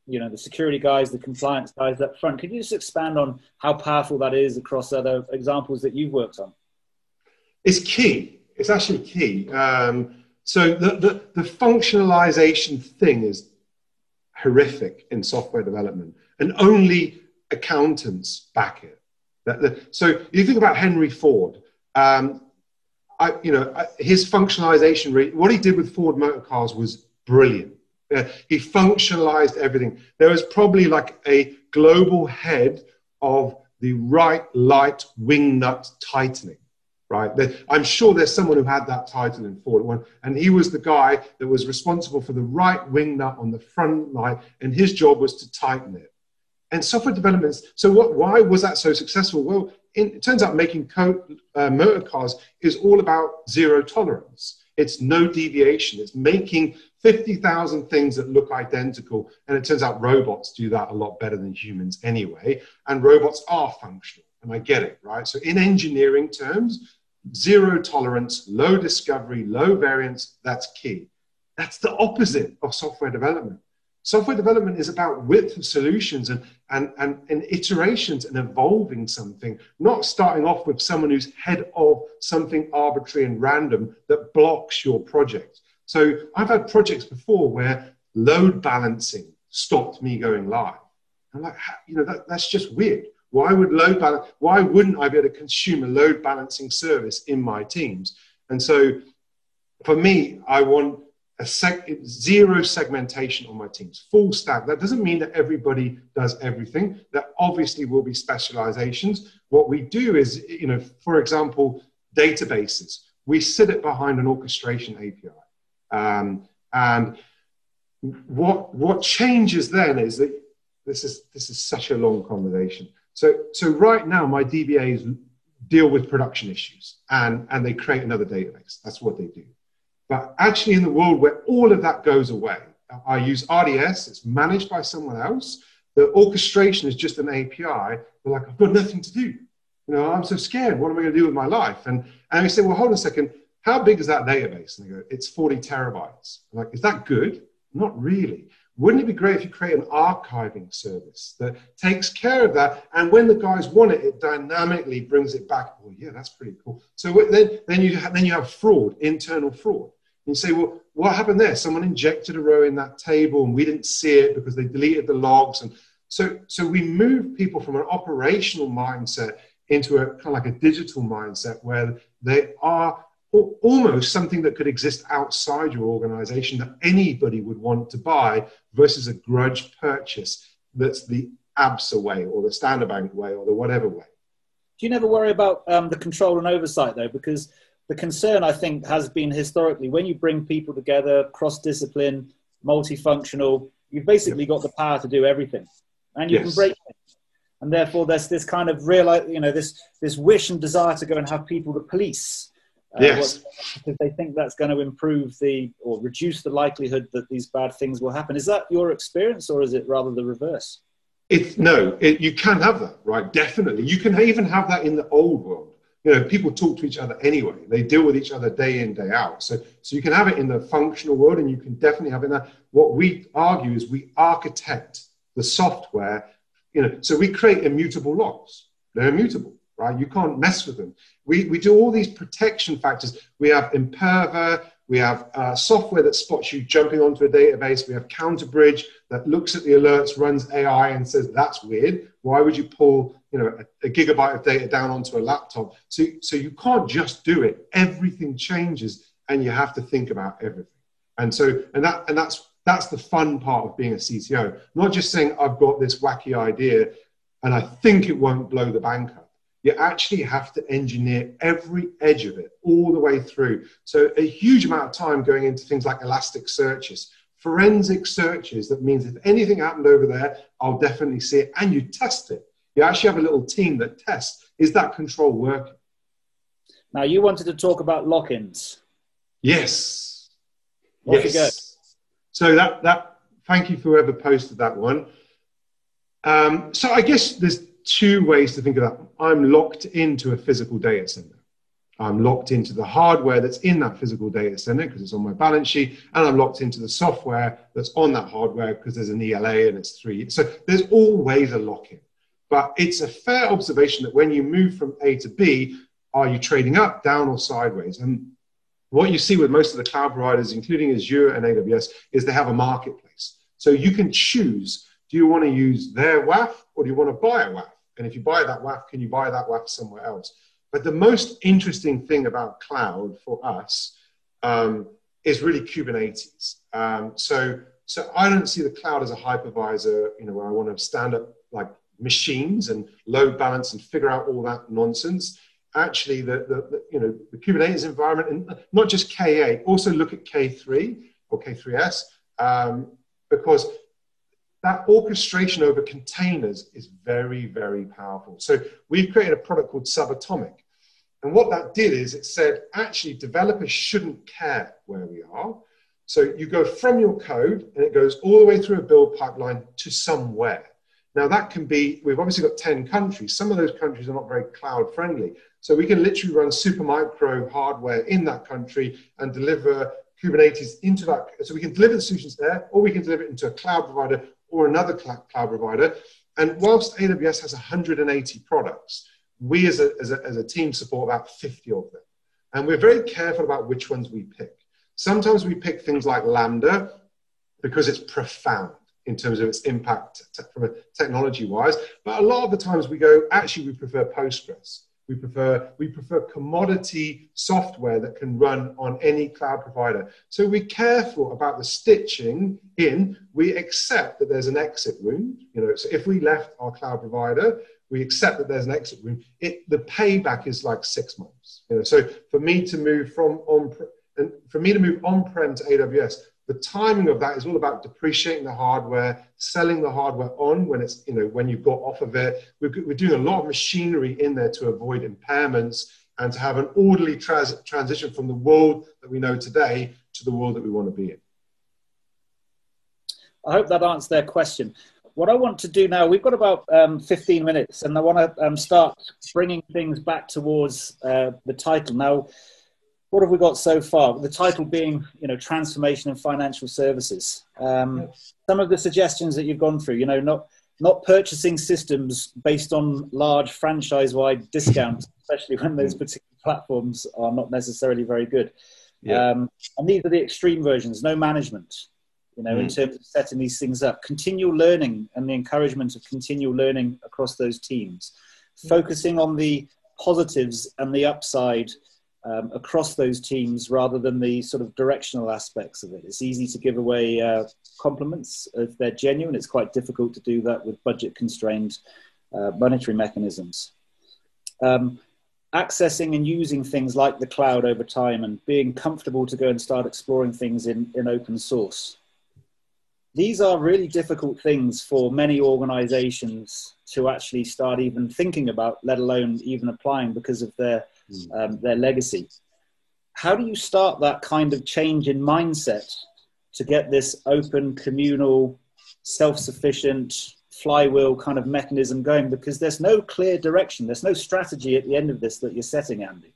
you know the security guys the compliance guys up front could you just expand on how powerful that is across other examples that you've worked on it's key it's actually key um, so the, the, the functionalization thing is horrific in software development and only accountants back it so you think about henry ford um, I, you know, his functionalization, what he did with Ford Motor Cars was brilliant. Uh, he functionalized everything. There was probably like a global head of the right light wing nut tightening, right? I'm sure there's someone who had that title in Ford one, and he was the guy that was responsible for the right wing nut on the front light, and his job was to tighten it. And software developments. So, what? Why was that so successful? Well, it turns out making co- uh, motor cars is all about zero tolerance. It's no deviation. It's making 50,000 things that look identical. And it turns out robots do that a lot better than humans anyway. And robots are functional. And I get it, right? So, in engineering terms, zero tolerance, low discovery, low variance, that's key. That's the opposite of software development. Software development is about width of solutions and, and, and, and iterations and evolving something, not starting off with someone who's head of something arbitrary and random that blocks your project. So I've had projects before where load balancing stopped me going live. I'm like, you know, that, that's just weird. Why would load balance? Why wouldn't I be able to consume a load balancing service in my teams? And so, for me, I want a sec- zero segmentation on my teams, full stack. That doesn't mean that everybody does everything. There obviously will be specializations. What we do is, you know, for example, databases. We sit it behind an orchestration API, um, and what what changes then is that this is this is such a long conversation. So so right now my DBAs deal with production issues and and they create another database. That's what they do. But actually, in the world where all of that goes away, I use RDS, it's managed by someone else. The orchestration is just an API. They're like, I've got nothing to do. You know, I'm so scared. What am I going to do with my life? And, and I say, well, hold on a second. How big is that database? And they go, it's 40 terabytes. I'm like, is that good? Not really. Wouldn't it be great if you create an archiving service that takes care of that? And when the guys want it, it dynamically brings it back. Well, yeah, that's pretty cool. So then, then you have, then you have fraud, internal fraud. And you say, well, what happened there? Someone injected a row in that table and we didn't see it because they deleted the logs. And so, so we move people from an operational mindset into a kind of like a digital mindset where they are almost something that could exist outside your organization that anybody would want to buy versus a grudge purchase that's the ABSA way or the Standard Bank way or the whatever way. Do you never worry about um, the control and oversight though? Because the concern I think has been historically when you bring people together, cross discipline, multifunctional, you've basically got the power to do everything, and you yes. can break it. And therefore, there's this kind of real, you know, this this wish and desire to go and have people to police. Uh, yes. Because they think that's going to improve the or reduce the likelihood that these bad things will happen. Is that your experience, or is it rather the reverse? It's no, it, you can have that, right? Definitely, you can even have that in the old world you know, people talk to each other anyway. They deal with each other day in, day out. So, so you can have it in the functional world, and you can definitely have it in that. What we argue is we architect the software. You know, so we create immutable locks. They're immutable, right? You can't mess with them. We we do all these protection factors. We have imperva. We have uh, software that spots you jumping onto a database. We have Counterbridge that looks at the alerts, runs AI, and says that's weird. Why would you pull you know a, a, gigabyte of data down onto a laptop? So so you can't just do it. Everything changes, and you have to think about everything. And so and that and that's that's the fun part of being a CTO. Not just saying I've got this wacky idea, and I think it won't blow the bank up you actually have to engineer every edge of it all the way through. So a huge amount of time going into things like elastic searches, forensic searches. That means if anything happened over there, I'll definitely see it. And you test it. You actually have a little team that tests. Is that control working? Now you wanted to talk about lock-ins. Yes. Off yes. So that that thank you for whoever posted that one. Um, so I guess there's two ways to think of that. I'm locked into a physical data center. I'm locked into the hardware that's in that physical data center because it's on my balance sheet, and I'm locked into the software that's on that hardware because there's an ELA and it's three. So there's always a lock-in. But it's a fair observation that when you move from A to B, are you trading up, down, or sideways? And what you see with most of the cloud providers, including Azure and AWS, is they have a marketplace. So you can choose do you want to use their WAF or do you want to buy a WAF? And if you buy that WAF, can you buy that WAF somewhere else? But the most interesting thing about cloud for us um, is really Kubernetes. Um, so, so I don't see the cloud as a hypervisor, you know, where I want to stand up like machines and load balance and figure out all that nonsense. Actually, the, the, the you know the Kubernetes environment, and not just K8, also look at K3 or K3s, um, because that orchestration over containers is very, very powerful. So we've created a product called Subatomic. And what that did is it said, actually, developers shouldn't care where we are. So you go from your code and it goes all the way through a build pipeline to somewhere. Now, that can be, we've obviously got 10 countries. Some of those countries are not very cloud friendly. So we can literally run Supermicro hardware in that country and deliver Kubernetes into that. So we can deliver the solutions there, or we can deliver it into a cloud provider or another cloud provider. And whilst AWS has 180 products, we as a, as a, as a team support about 50 of them. And we're very careful about which ones we pick. Sometimes we pick things like Lambda because it's profound in terms of its impact from a technology wise. But a lot of the times we go, actually, we prefer Postgres we prefer, we prefer commodity software that can run on any cloud provider. So we're careful about the stitching in. We accept that there's an exit room. You know, so if we left our cloud provider, we accept that there's an exit room. It, the payback is like six months. You know, so for me to move from on and for me to move on-prem to AWS, the timing of that is all about depreciating the hardware, selling the hardware on when it's, you know, when you've got off of it. We're, we're doing a lot of machinery in there to avoid impairments and to have an orderly trans- transition from the world that we know today to the world that we want to be in. I hope that answers their question. What I want to do now, we've got about um, 15 minutes, and I want to um, start bringing things back towards uh, the title. Now, what have we got so far? The title being, you know, transformation and financial services. Um. Some of the suggestions that you've gone through, you know, not not purchasing systems based on large franchise-wide discounts, especially when those particular platforms are not necessarily very good. Yeah. Um, and these are the extreme versions. No management, you know, mm. in terms of setting these things up. Continual learning and the encouragement of continual learning across those teams. Focusing on the positives and the upside um, across those teams rather than the sort of directional aspects of it. It's easy to give away uh, compliments if they're genuine. It's quite difficult to do that with budget constrained uh, monetary mechanisms. um, accessing and using things like the cloud over time and being comfortable to go and start exploring things in, in open source. These are really difficult things for many organizations to actually start even thinking about, let alone even applying because of their. Um, their legacy. How do you start that kind of change in mindset to get this open, communal, self sufficient, flywheel kind of mechanism going because there's no clear direction. There's no strategy at the end of this that you're setting, Andy.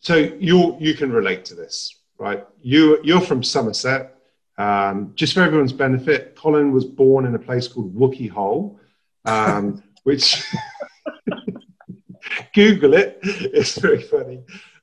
So you you can relate to this, right? You you're from Somerset. Um, just for everyone's benefit, Colin was born in a place called Wookey Hole, um, which Google it. It's very funny.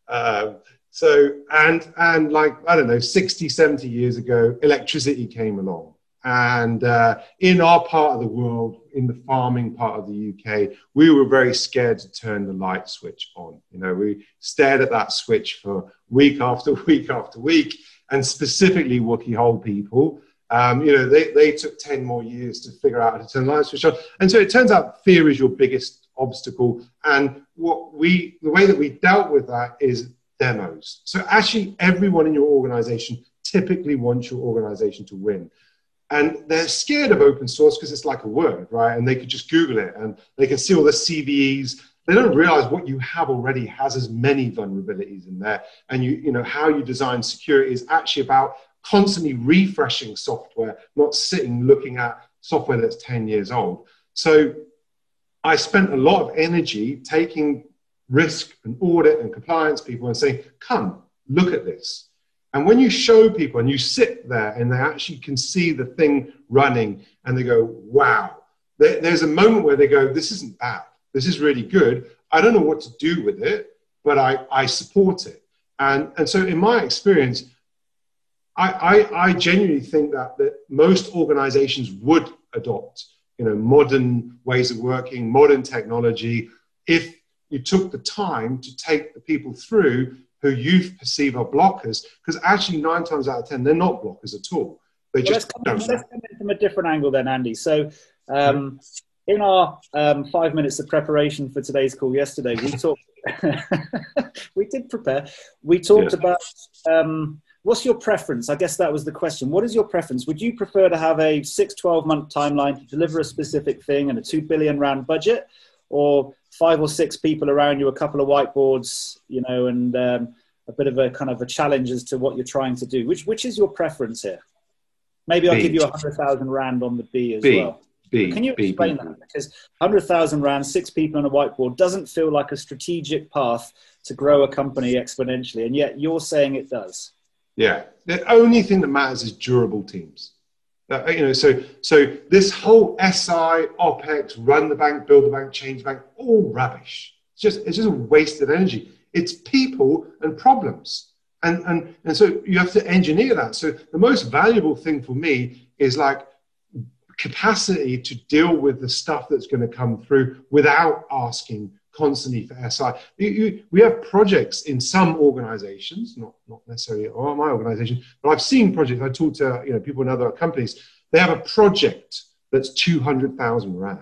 Um, so and and like I don't know, 60, 70 years ago, electricity came along and uh, in our part of the world, in the farming part of the UK, we were very scared to turn the light switch on. You know, we stared at that switch for week after week after week, and specifically Wookey Hole people. Um, you know, they, they took 10 more years to figure out how to turn the light switch on. And so it turns out fear is your biggest obstacle. And what we, the way that we dealt with that is demos. So actually, everyone in your organization typically wants your organization to win and they're scared of open source because it's like a word, right? And they could just Google it and they can see all the CVEs. They don't realize what you have already has as many vulnerabilities in there. And you, you know, how you design security is actually about constantly refreshing software, not sitting looking at software that's 10 years old. So I spent a lot of energy taking risk and audit and compliance people and saying, come, look at this. And when you show people and you sit there and they actually can see the thing running and they go, wow, there's a moment where they go, this isn't bad. This is really good. I don't know what to do with it, but I, I support it. And, and so, in my experience, I, I, I genuinely think that, that most organizations would adopt you know, modern ways of working, modern technology, if you took the time to take the people through who you perceive are blockers, because actually nine times out of ten they're not blockers at all. They well, just let's come, let's come in from a different angle then, Andy. So. Um, in our um, five minutes of preparation for today's call yesterday, we talked. we did prepare. We talked yeah. about um, what's your preference. I guess that was the question. What is your preference? Would you prefer to have a six, 12 month timeline to deliver a specific thing and a two billion round budget, or five or six people around you, a couple of whiteboards, you know, and um, a bit of a kind of a challenge as to what you're trying to do. Which which is your preference here? Maybe I'll B. give you a hundred thousand rand on the B as B. well. B. Can you explain that? Because hundred thousand rand, six people on a whiteboard doesn't feel like a strategic path to grow a company exponentially, and yet you're saying it does. Yeah, the only thing that matters is durable teams. Uh, you know, so so this whole SI, OPEX, run the bank, build the bank, change the bank, all rubbish. It's just it's just wasted energy. It's people and problems. And, and, and so you have to engineer that. So the most valuable thing for me is like capacity to deal with the stuff that's going to come through without asking constantly for SI. You, you, we have projects in some organizations, not, not necessarily my organization, but I've seen projects. I talk to you know, people in other companies. They have a project that's 200,000 Rand.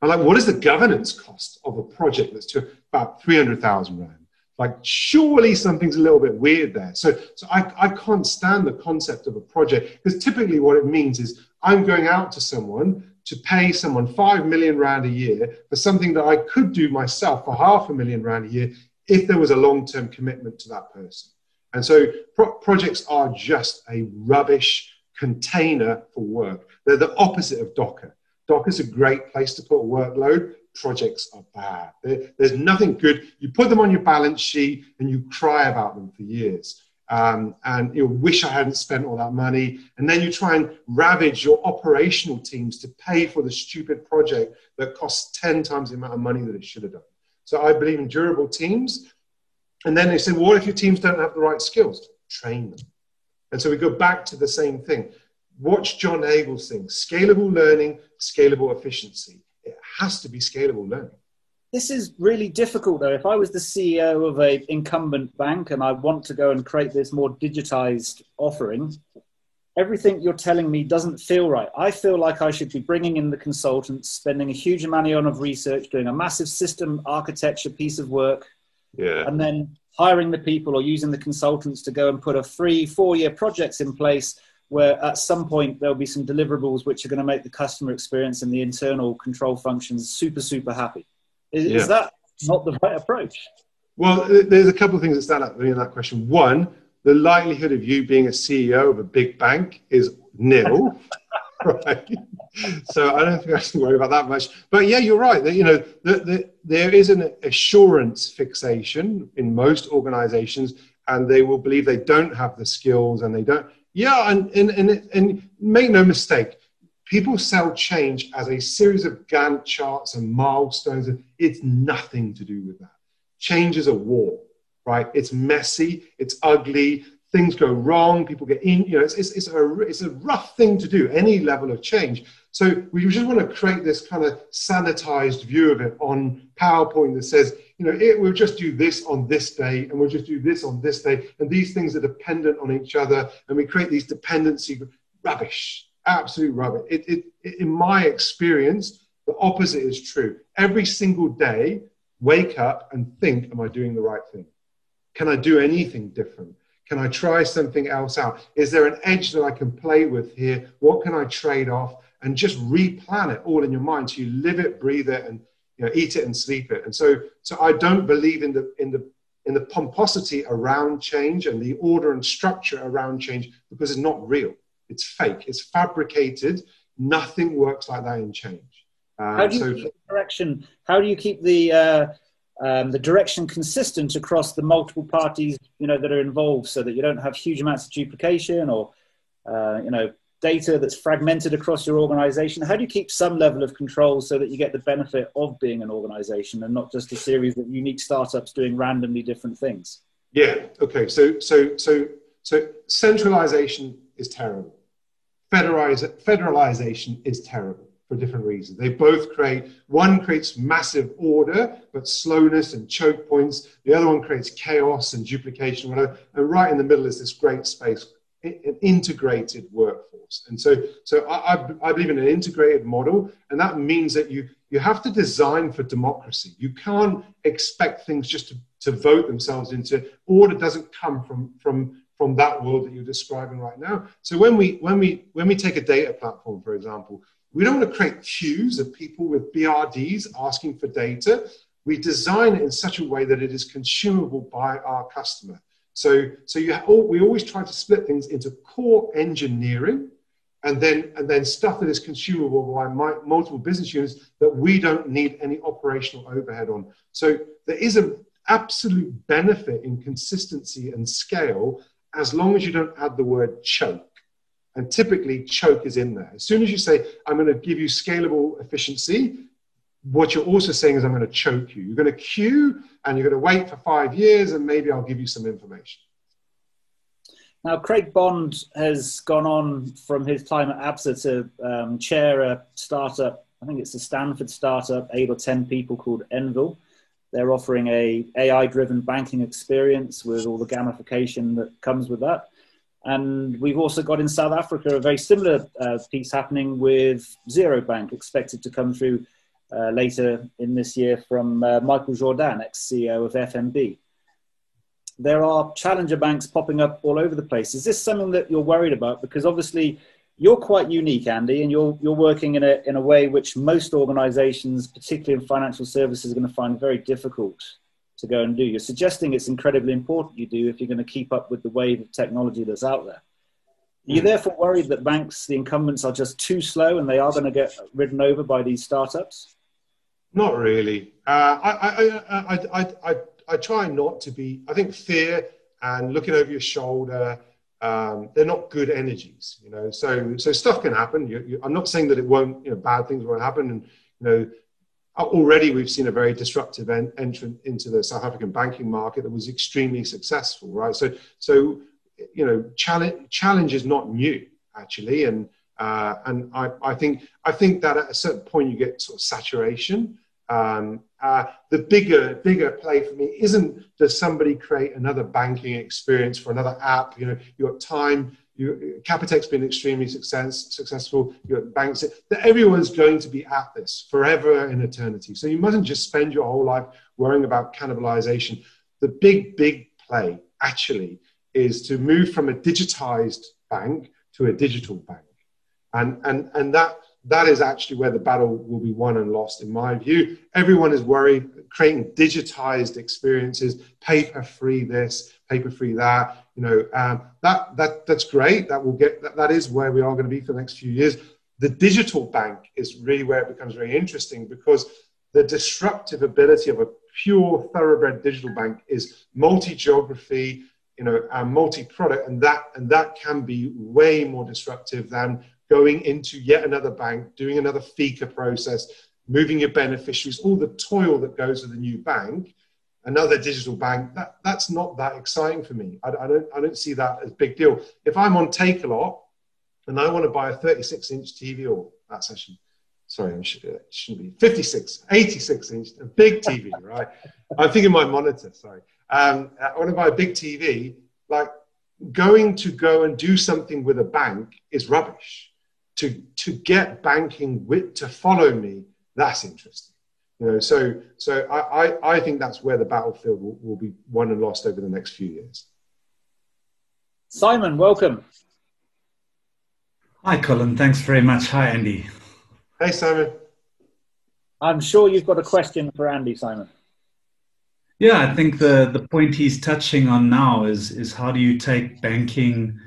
I'm like, what is the governance cost of a project that's to about 300,000 Rand? Like, surely something's a little bit weird there. So, so I, I can't stand the concept of a project because typically what it means is I'm going out to someone to pay someone 5 million Rand a year for something that I could do myself for half a million Rand a year if there was a long term commitment to that person. And so pro- projects are just a rubbish container for work. They're the opposite of Docker. Docker's a great place to put a workload. Projects are bad. There, there's nothing good. You put them on your balance sheet and you cry about them for years. Um, and you wish I hadn't spent all that money. And then you try and ravage your operational teams to pay for the stupid project that costs 10 times the amount of money that it should have done. So I believe in durable teams. And then they say, well, what if your teams don't have the right skills? Train them. And so we go back to the same thing. Watch John Hagel's thing scalable learning, scalable efficiency. It has to be scalable learning. This is really difficult, though. If I was the CEO of a incumbent bank and I want to go and create this more digitized offering, everything you're telling me doesn't feel right. I feel like I should be bringing in the consultants, spending a huge amount of research, doing a massive system architecture piece of work, yeah. and then hiring the people or using the consultants to go and put a three, four year projects in place where at some point there'll be some deliverables which are going to make the customer experience and the internal control functions super, super happy. Is, yeah. is that not the right approach? Well, there's a couple of things that stand out to me in that question. One, the likelihood of you being a CEO of a big bank is nil. right. So I don't think I have to worry about that much. But yeah, you're right. That you know, the, the, there is an assurance fixation in most organizations, and they will believe they don't have the skills and they don't. Yeah, and and and, and make no mistake, people sell change as a series of Gantt charts and milestones. It's nothing to do with that. Change is a war, right? It's messy, it's ugly, things go wrong, people get in, you know, it's, it's, it's, a, it's a rough thing to do, any level of change. So we just want to create this kind of sanitized view of it on PowerPoint that says, you know, it, we'll just do this on this day and we'll just do this on this day. And these things are dependent on each other. And we create these dependency rubbish, absolute rubbish. It, it, it, in my experience, the opposite is true. Every single day, wake up and think, am I doing the right thing? Can I do anything different? Can I try something else out? Is there an edge that I can play with here? What can I trade off? And just replan it all in your mind so you live it, breathe it, and you know, eat it and sleep it. And so, so I don't believe in the in the in the pomposity around change and the order and structure around change because it's not real. It's fake. It's fabricated. Nothing works like that in change. Uh, how do you so, keep direction? How do you keep the uh, um, the direction consistent across the multiple parties you know that are involved so that you don't have huge amounts of duplication or uh, you know data that's fragmented across your organization how do you keep some level of control so that you get the benefit of being an organization and not just a series of unique startups doing randomly different things yeah okay so so so so centralization is terrible federalization is terrible for different reasons. They both create, one creates massive order, but slowness and choke points. The other one creates chaos and duplication, whatever. And right in the middle is this great space, an integrated workforce. And so, so I, I, I believe in an integrated model, and that means that you, you have to design for democracy. You can't expect things just to, to vote themselves into order doesn't come from, from, from that world that you're describing right now. So when we, when we, when we take a data platform, for example, we don't want to create queues of people with BRDs asking for data. We design it in such a way that it is consumable by our customer. So, so you we always try to split things into core engineering and then, and then stuff that is consumable by my, multiple business units that we don't need any operational overhead on. So there is an absolute benefit in consistency and scale as long as you don't add the word choke. And typically, choke is in there. As soon as you say, I'm going to give you scalable efficiency, what you're also saying is, I'm going to choke you. You're going to queue and you're going to wait for five years, and maybe I'll give you some information. Now, Craig Bond has gone on from his time at ABSA to um, chair a startup. I think it's a Stanford startup, eight or ten people called Envil. They're offering a AI-driven banking experience with all the gamification that comes with that. And we've also got in South Africa a very similar uh, piece happening with Zero Bank, expected to come through uh, later in this year from uh, Michael Jordan, ex CEO of FNB. There are challenger banks popping up all over the place. Is this something that you're worried about? Because obviously, you're quite unique, Andy, and you're, you're working in a, in a way which most organizations, particularly in financial services, are going to find very difficult to go and do. You're suggesting it's incredibly important you do if you're going to keep up with the wave of technology that's out there. Are you hmm. therefore worried that banks, the incumbents, are just too slow and they are going to get ridden over by these startups? Not really. Uh, I, I, I, I, I, I try not to be. I think fear and looking over your shoulder, um, they're not good energies. You know, so so stuff can happen. You, you, I'm not saying that it won't. You know, bad things won't happen, and you know, already we've seen a very disruptive en- entrant into the South African banking market that was extremely successful, right? So, so you know, challenge challenge is not new actually, and uh, and I, I think I think that at a certain point you get sort of saturation. Um, uh, the bigger bigger play for me isn't does somebody create another banking experience for another app? You know, you time you, Capitec's been extremely success, successful. Your banks, That everyone's going to be at this forever in eternity. So you mustn't just spend your whole life worrying about cannibalization. The big, big play actually is to move from a digitized bank to a digital bank. And, and, and that, that is actually where the battle will be won and lost, in my view. Everyone is worried, creating digitized experiences, paper free this, paper free that. You know, um, that, that, that's great. That will get, that, that is where we are going to be for the next few years. The digital bank is really where it becomes very interesting because the disruptive ability of a pure thoroughbred digital bank is multi-geography, you know, and multi-product, and that and that can be way more disruptive than going into yet another bank, doing another FICA process, moving your beneficiaries, all the toil that goes with a new bank, another digital bank. That that's not that exciting for me. I, I don't I don't see that as a big deal. If I'm on Takealot and I want to buy a 36 inch TV, or that's actually sorry, should, it shouldn't be 56, 86 inch, a big TV, right? I'm thinking my monitor, sorry. Um, I want to buy a big TV. Like going to go and do something with a bank is rubbish. To, to get banking with, to follow me, that's interesting. You know, so so I, I, I think that's where the battlefield will, will be won and lost over the next few years. Simon, welcome. Hi, Colin. Thanks very much. Hi, Andy. Hey, Simon. I'm sure you've got a question for Andy, Simon. Yeah, I think the, the point he's touching on now is is how do you take banking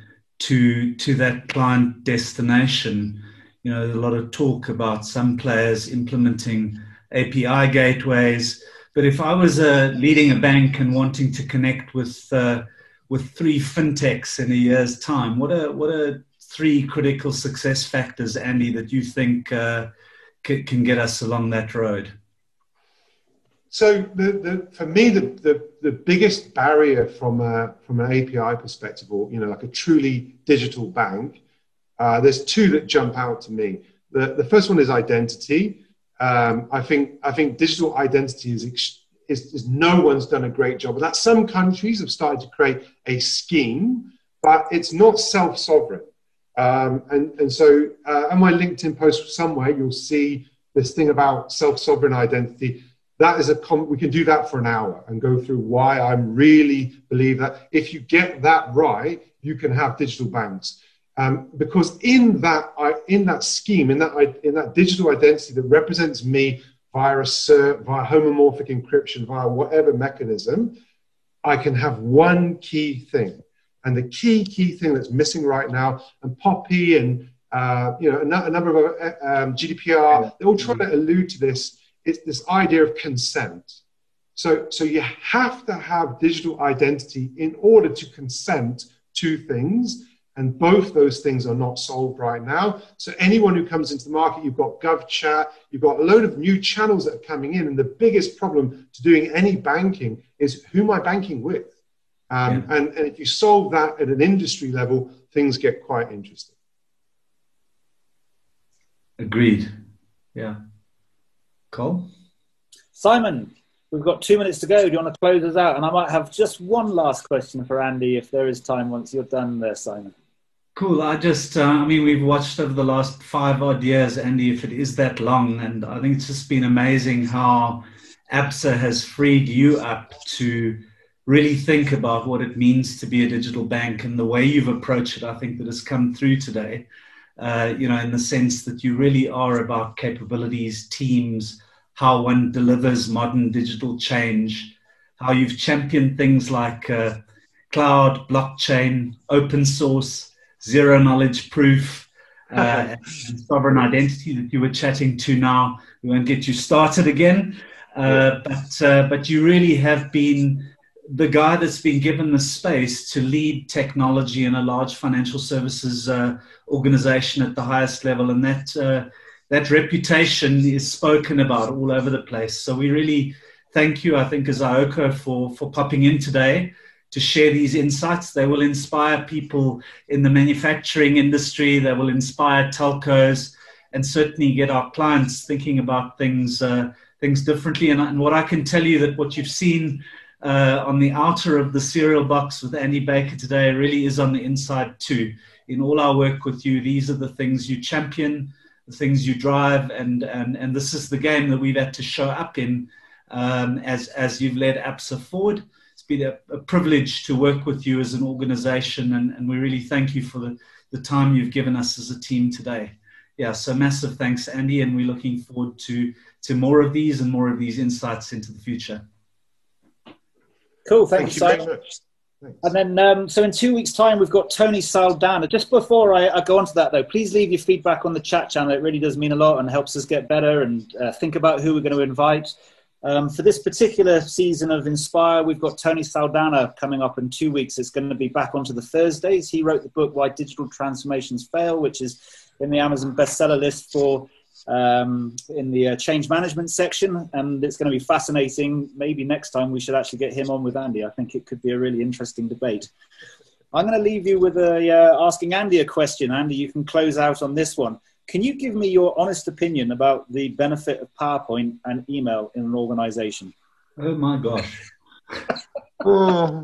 to to that client destination? You know, a lot of talk about some players implementing API gateways, but if I was uh, leading a bank and wanting to connect with uh, with three fintechs in a year's time, what are what are three critical success factors, Andy, that you think uh, c- can get us along that road? So, the, the, for me, the, the, the biggest barrier from, a, from an API perspective, or you know, like a truly digital bank, uh, there's two that jump out to me. The, the first one is identity. Um, I think I think digital identity is, is, is no one's done a great job. of that some countries have started to create a scheme, but it's not self-sovereign. Um, and, and so, uh, on my LinkedIn post somewhere, you'll see this thing about self sovereign identity. That is a com- we can do that for an hour and go through why I really believe that if you get that right, you can have digital banks. Um, because in that in that scheme, in that in that digital identity that represents me via a cert, via homomorphic encryption, via whatever mechanism, I can have one key thing and the key, key thing that's missing right now, and POPI and uh, you know a, a number of uh, um, GDPR, they're all trying to allude to this. It's this idea of consent. So, so you have to have digital identity in order to consent to things. And both those things are not solved right now. So anyone who comes into the market, you've got GovChat, you've got a load of new channels that are coming in. And the biggest problem to doing any banking is who am I banking with? Um, yeah. and, and if you solve that at an industry level, things get quite interesting. Agreed. Yeah. Cole? Simon, we've got two minutes to go. Do you want to close us out? And I might have just one last question for Andy if there is time once you're done there, Simon. Cool. I just, uh, I mean, we've watched over the last five odd years, Andy, if it is that long. And I think it's just been amazing how ABSA has freed you up to really think about what it means to be a digital bank and the way you've approached it, I think that has come through today. Uh, you know, in the sense that you really are about capabilities, teams, how one delivers modern digital change, how you've championed things like uh, cloud, blockchain, open source, zero knowledge proof, uh, sovereign identity that you were chatting to now. We won't get you started again, uh, but uh, but you really have been the guy that's been given the space to lead technology in a large financial services uh, organization at the highest level, and that uh, that reputation is spoken about all over the place. So we really thank you, I think, as IOCO for for popping in today to share these insights. They will inspire people in the manufacturing industry. They will inspire telcos, and certainly get our clients thinking about things uh, things differently. And, and what I can tell you that what you've seen uh, on the outer of the cereal box with Andy Baker today really is on the inside too. In all our work with you, these are the things you champion, the things you drive, and and and this is the game that we've had to show up in um, as as you've led ABSA forward. It's been a, a, privilege to work with you as an organization, and, and we really thank you for the, the time you've given us as a team today. Yeah, so massive thanks, Andy, and we're looking forward to to more of these and more of these insights into the future. Cool, thank, thank you, very much. And then, um, so in two weeks' time, we've got Tony Saldanha. Just before I, I, go on to that, though, please leave your feedback on the chat channel. It really does mean a lot and helps us get better and uh, think about who we're going to invite. Um, for this particular season of Inspire, we've got Tony Saldanha coming up in two weeks. It's going to be back onto the Thursdays. He wrote the book Why Digital Transformations Fail, which is in the Amazon bestseller list for um, in the uh, change management section, and it's going to be fascinating. Maybe next time we should actually get him on with Andy. I think it could be a really interesting debate. I'm going to leave you with a, uh, asking Andy a question. Andy, you can close out on this one. Can you give me your honest opinion about the benefit of PowerPoint and email in an organization? Oh my gosh. uh,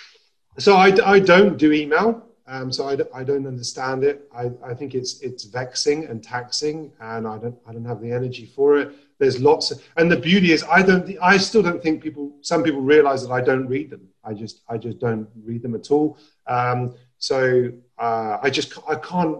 so I, I don't do email. Um, so I, I don't understand it. I, I think it's it's vexing and taxing, and I don't I don't have the energy for it. There's lots, of, and the beauty is I don't I still don't think people some people realize that I don't read them. I just I just don't read them at all. Um, so uh, I just I can't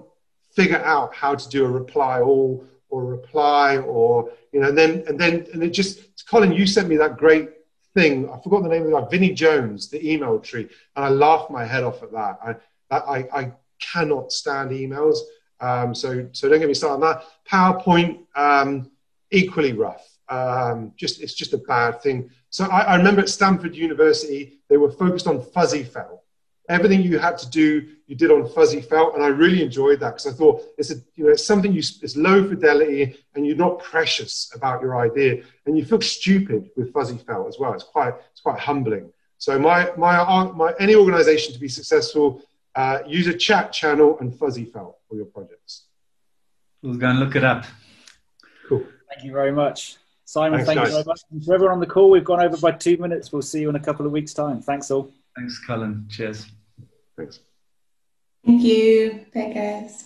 figure out how to do a reply all or reply or you know and then and then and it just colin you sent me that great thing i forgot the name of the guy vinnie jones the email tree and i laughed my head off at that i i, I cannot stand emails. Um, so so don't get me started on that. Powerpoint um, equally rough. Um, just it's just a bad thing. So I, I remember at stanford university they were focused on fuzzy felt everything you had to do, you did on fuzzy felt, and I really enjoyed that because I thought it's a, you know it's something you it's low fidelity and you're not precious about your idea, and you feel stupid with fuzzy felt as well. It's quite it's quite humbling. So my my my any organization to be successful, uh, use a chat channel and fuzzy felt for your projects. We'll go and look it up. Cool. Thank you very much. Simon, Thanks, thank guys. you very much. And for everyone on the call, we've gone over by two minutes. We'll see you in a couple of weeks' time. Thanks all. Thanks, Colin. Cheers. Thanks. Thank you. Bye, guys.